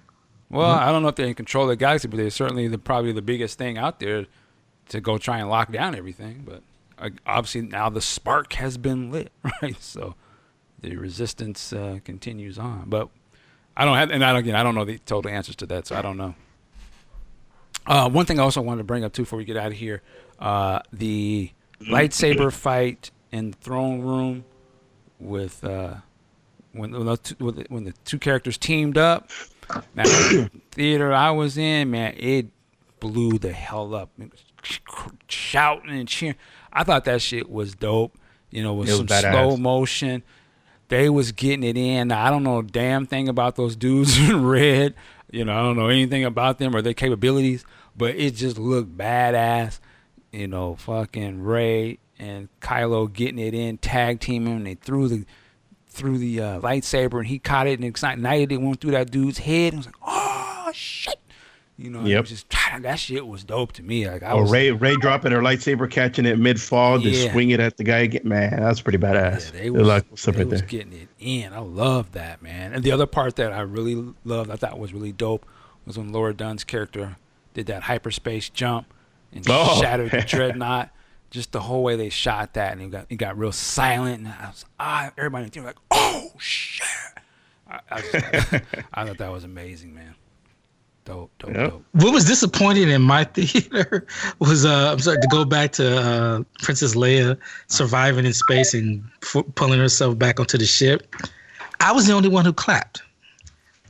Well, I don't know if they're in control of the galaxy, but they're certainly the probably the biggest thing out there to go try and lock down everything. But uh, obviously now the spark has been lit, right? So the resistance uh, continues on. But I don't have, and I don't, again, I don't know the total answers to that, so I don't know. Uh, one thing I also wanted to bring up too before we get out of here, uh, the lightsaber fight in the throne room with uh, when when the, two, when the- two characters teamed up. Now, the theater I was in, man, it blew the hell up. Shouting and cheering. I thought that shit was dope. You know, with It was some badass. slow motion. They was getting it in. Now, I don't know a damn thing about those dudes in red. You know, I don't know anything about them or their capabilities, but it just looked badass. You know, fucking Rey and Kylo getting it in, tag teaming, and they threw the threw the uh, lightsaber and he caught it and ignited it, went through that dude's head. And was like, oh shit, you know. Yep. was just that shit was dope to me. Like I Oh, was, Rey Rey dropping her lightsaber, catching it mid fall, Yeah. just swing it at the guy again. Man, that's pretty badass. they They was, like they right was getting it in. I love that man. And the other part that I really loved, I thought was really dope, was when Laura Dern's character did that hyperspace jump and Oh. shattered the dreadnought. Just the whole way they shot that, and it got it got real silent. And I was, ah, everybody in the theater was like, oh shit! I, I, I thought that was amazing, man. Dope, dope, Yep. dope. What was disappointing in my theater was uh I'm sorry to go back to uh Princess Leia surviving in space and f- pulling herself back onto the ship. I was the only one who clapped.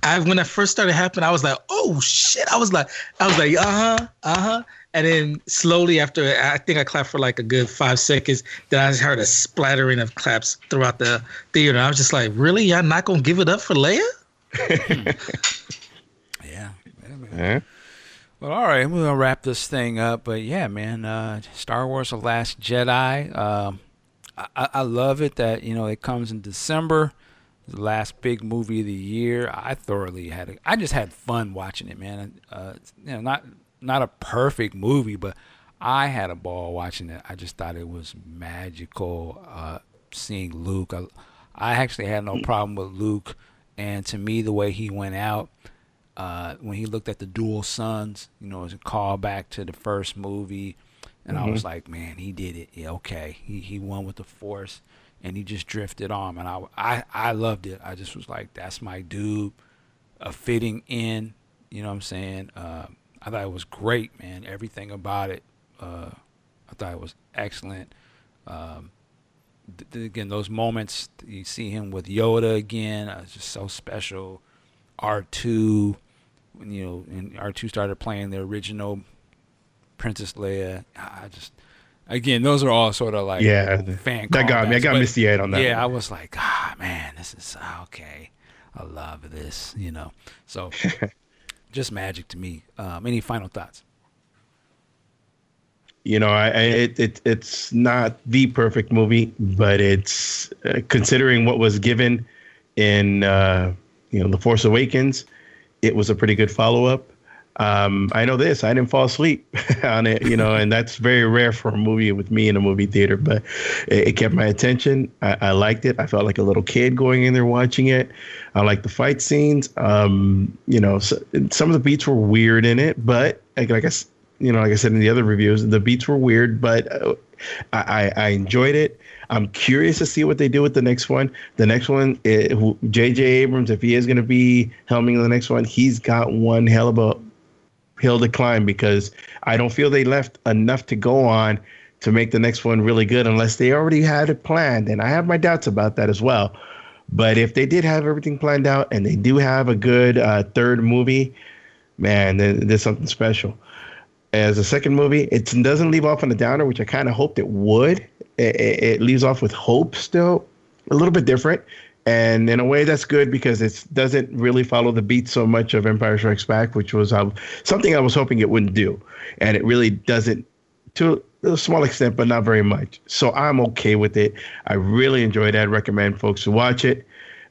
I when that first started happening, I was like, "Oh shit!" I was like, I was like, "Uh huh, uh huh." And then slowly after, I think I clapped for like a good five seconds. Then I just heard a splattering of claps throughout the theater. I was just like, "Really? Y'all not gonna give it up for Leia?" Well, all right, we're gonna wrap this thing up. But yeah, man, uh, Star Wars: The Last Jedi. Um, I, I I love it that you know it comes in December, the last big movie of the year. I thoroughly had. A, I just had fun watching it, man. Uh, you know, not not a perfect movie, but I had a ball watching it. I just thought it was magical. Uh, seeing Luke, I, I actually had no problem with Luke, and to me, the way he went out uh, when he looked at the dual suns, you know, as a callback to the first movie, and I was like, man, he did it. Yeah, okay, he he won with the force, and he just drifted on, and I I I loved it. I just was like, that's my dude, a fitting in. You know what I'm saying? Uh, I thought it was great, man. Everything about it, uh, I thought it was excellent. Um, th- th- again, those moments you see him with Yoda again, uh, it's just so special. R two, you know, and R two started playing the original Princess Leia. I just, again, those are all sort of like Yeah, fan. that got me. I got misty eyed on that. Yeah, I was like, ah, man, this is okay. I love this, you know. So, just magic to me. Um, any final thoughts? you know, I, I it, it it's not the perfect movie, but it's uh, considering what was given in uh, you know the Force Awakens, it was a pretty good follow up. Um, I know this. I didn't fall asleep on it, you know, and that's very rare for a movie with me in a movie theater. But it, it kept my attention. I, I liked it. I felt like a little kid going in there watching it. I liked the fight scenes. Um, you know, so, some of the beats were weird in it, but like, like I, you know, like I said in the other reviews, the beats were weird, but uh, I I enjoyed it. I'm curious to see what they do with the next one. The next one, eh, J.J. Abrams, if he is going to be helming the next one, he's got one hell of a hill to climb because I don't feel they left enough to go on to make the next one really good unless they already had it planned. And I have my doubts about that as well. But if they did have everything planned out and they do have a good uh, third movie, man, there's something special. As a second movie, it doesn't leave off on a downer, which I kind of hoped it would. It, it, leaves off with hope still, a little bit different. And in a way, that's good because it doesn't really follow the beat so much of Empire Strikes Back, which was uh, something I was hoping it wouldn't do. And it really doesn't, to a small extent, but not very much. So I'm okay with it. I really enjoyed it. I'd recommend folks to watch it.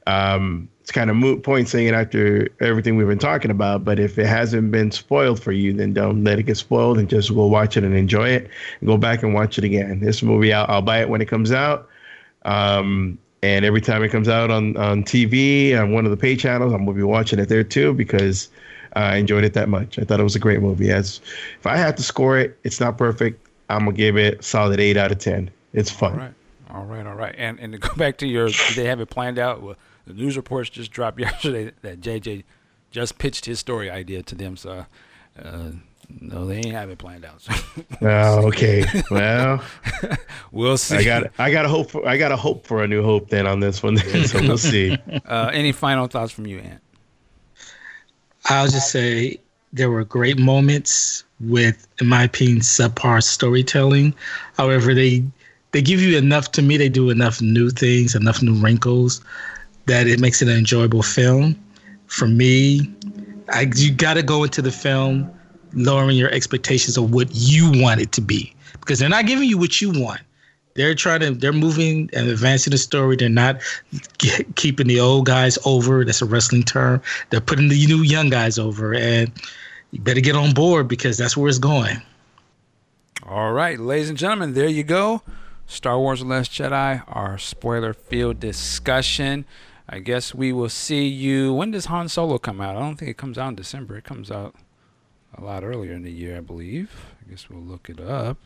Um, it's kind of moot point saying it after everything we've been talking about, but if it hasn't been spoiled for you, then don't let it get spoiled and just go watch it and enjoy it and go back and watch it again. This movie, I'll, I'll buy it when it comes out. Um, and every time it comes out on, on TV on one of the pay channels, I'm going to be watching it there too because I enjoyed it that much. I thought it was a great movie. As if I had to score it, it's not perfect. I'm gonna give it solid eight out of ten. It's fun. All right, all right, all right. And and to go back to your, they have it planned out. Well, the news reports just dropped yesterday that JJ just pitched his story idea to them. So, uh, no, they ain't have it planned out. So oh, okay. Well, we'll see. I got I got a hope. For, I got a hope for a new hope then on this one. so we'll see. Uh, any final thoughts from you, Ant? I'll just say there were great moments with, in my opinion, subpar storytelling. However, they they give you enough. To me, they do enough new things, enough new wrinkles that it makes it an enjoyable film. For me, I, you got to go into the film lowering your expectations of what you want it to be because they're not giving you what you want. They're trying to, they're moving and advancing the story. They're not get, keeping the old guys over. That's a wrestling term. They're putting the new young guys over, and you better get on board because that's where it's going. All right, ladies and gentlemen, there you go. Star Wars The Last Jedi, our spoiler field discussion. I guess we will see you. When does Han Solo come out? I don't think it comes out in December. It comes out a lot earlier in the year, I believe. I guess we'll look it up.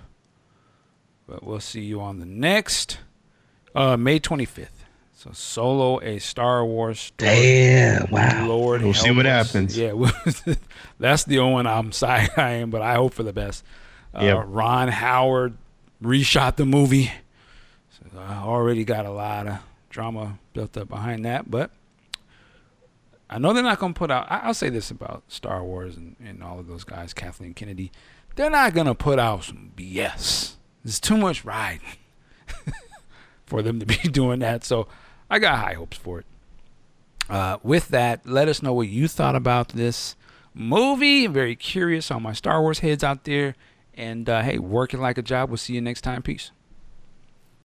But we'll see you on the next uh, May 25th. So Solo, a Star Wars story. Damn! Wow. Lord, We'll see what us. happens. Yeah, that's the only one I'm sorry I am, but I hope for the best. Uh, Yep. Ron Howard reshot the movie. So I already got a lot of drama built up behind that, but I know they're not going to put out. I- I'll say this about Star Wars and, and all of those guys, Kathleen Kennedy. They're not going to put out some BS. There's too much riding for them to be doing that. So I got high hopes for it. Uh, with that, let us know what you thought about this movie. I'm very curious on my Star Wars heads out there. And uh, hey, working like a job. We'll see you next time. Peace.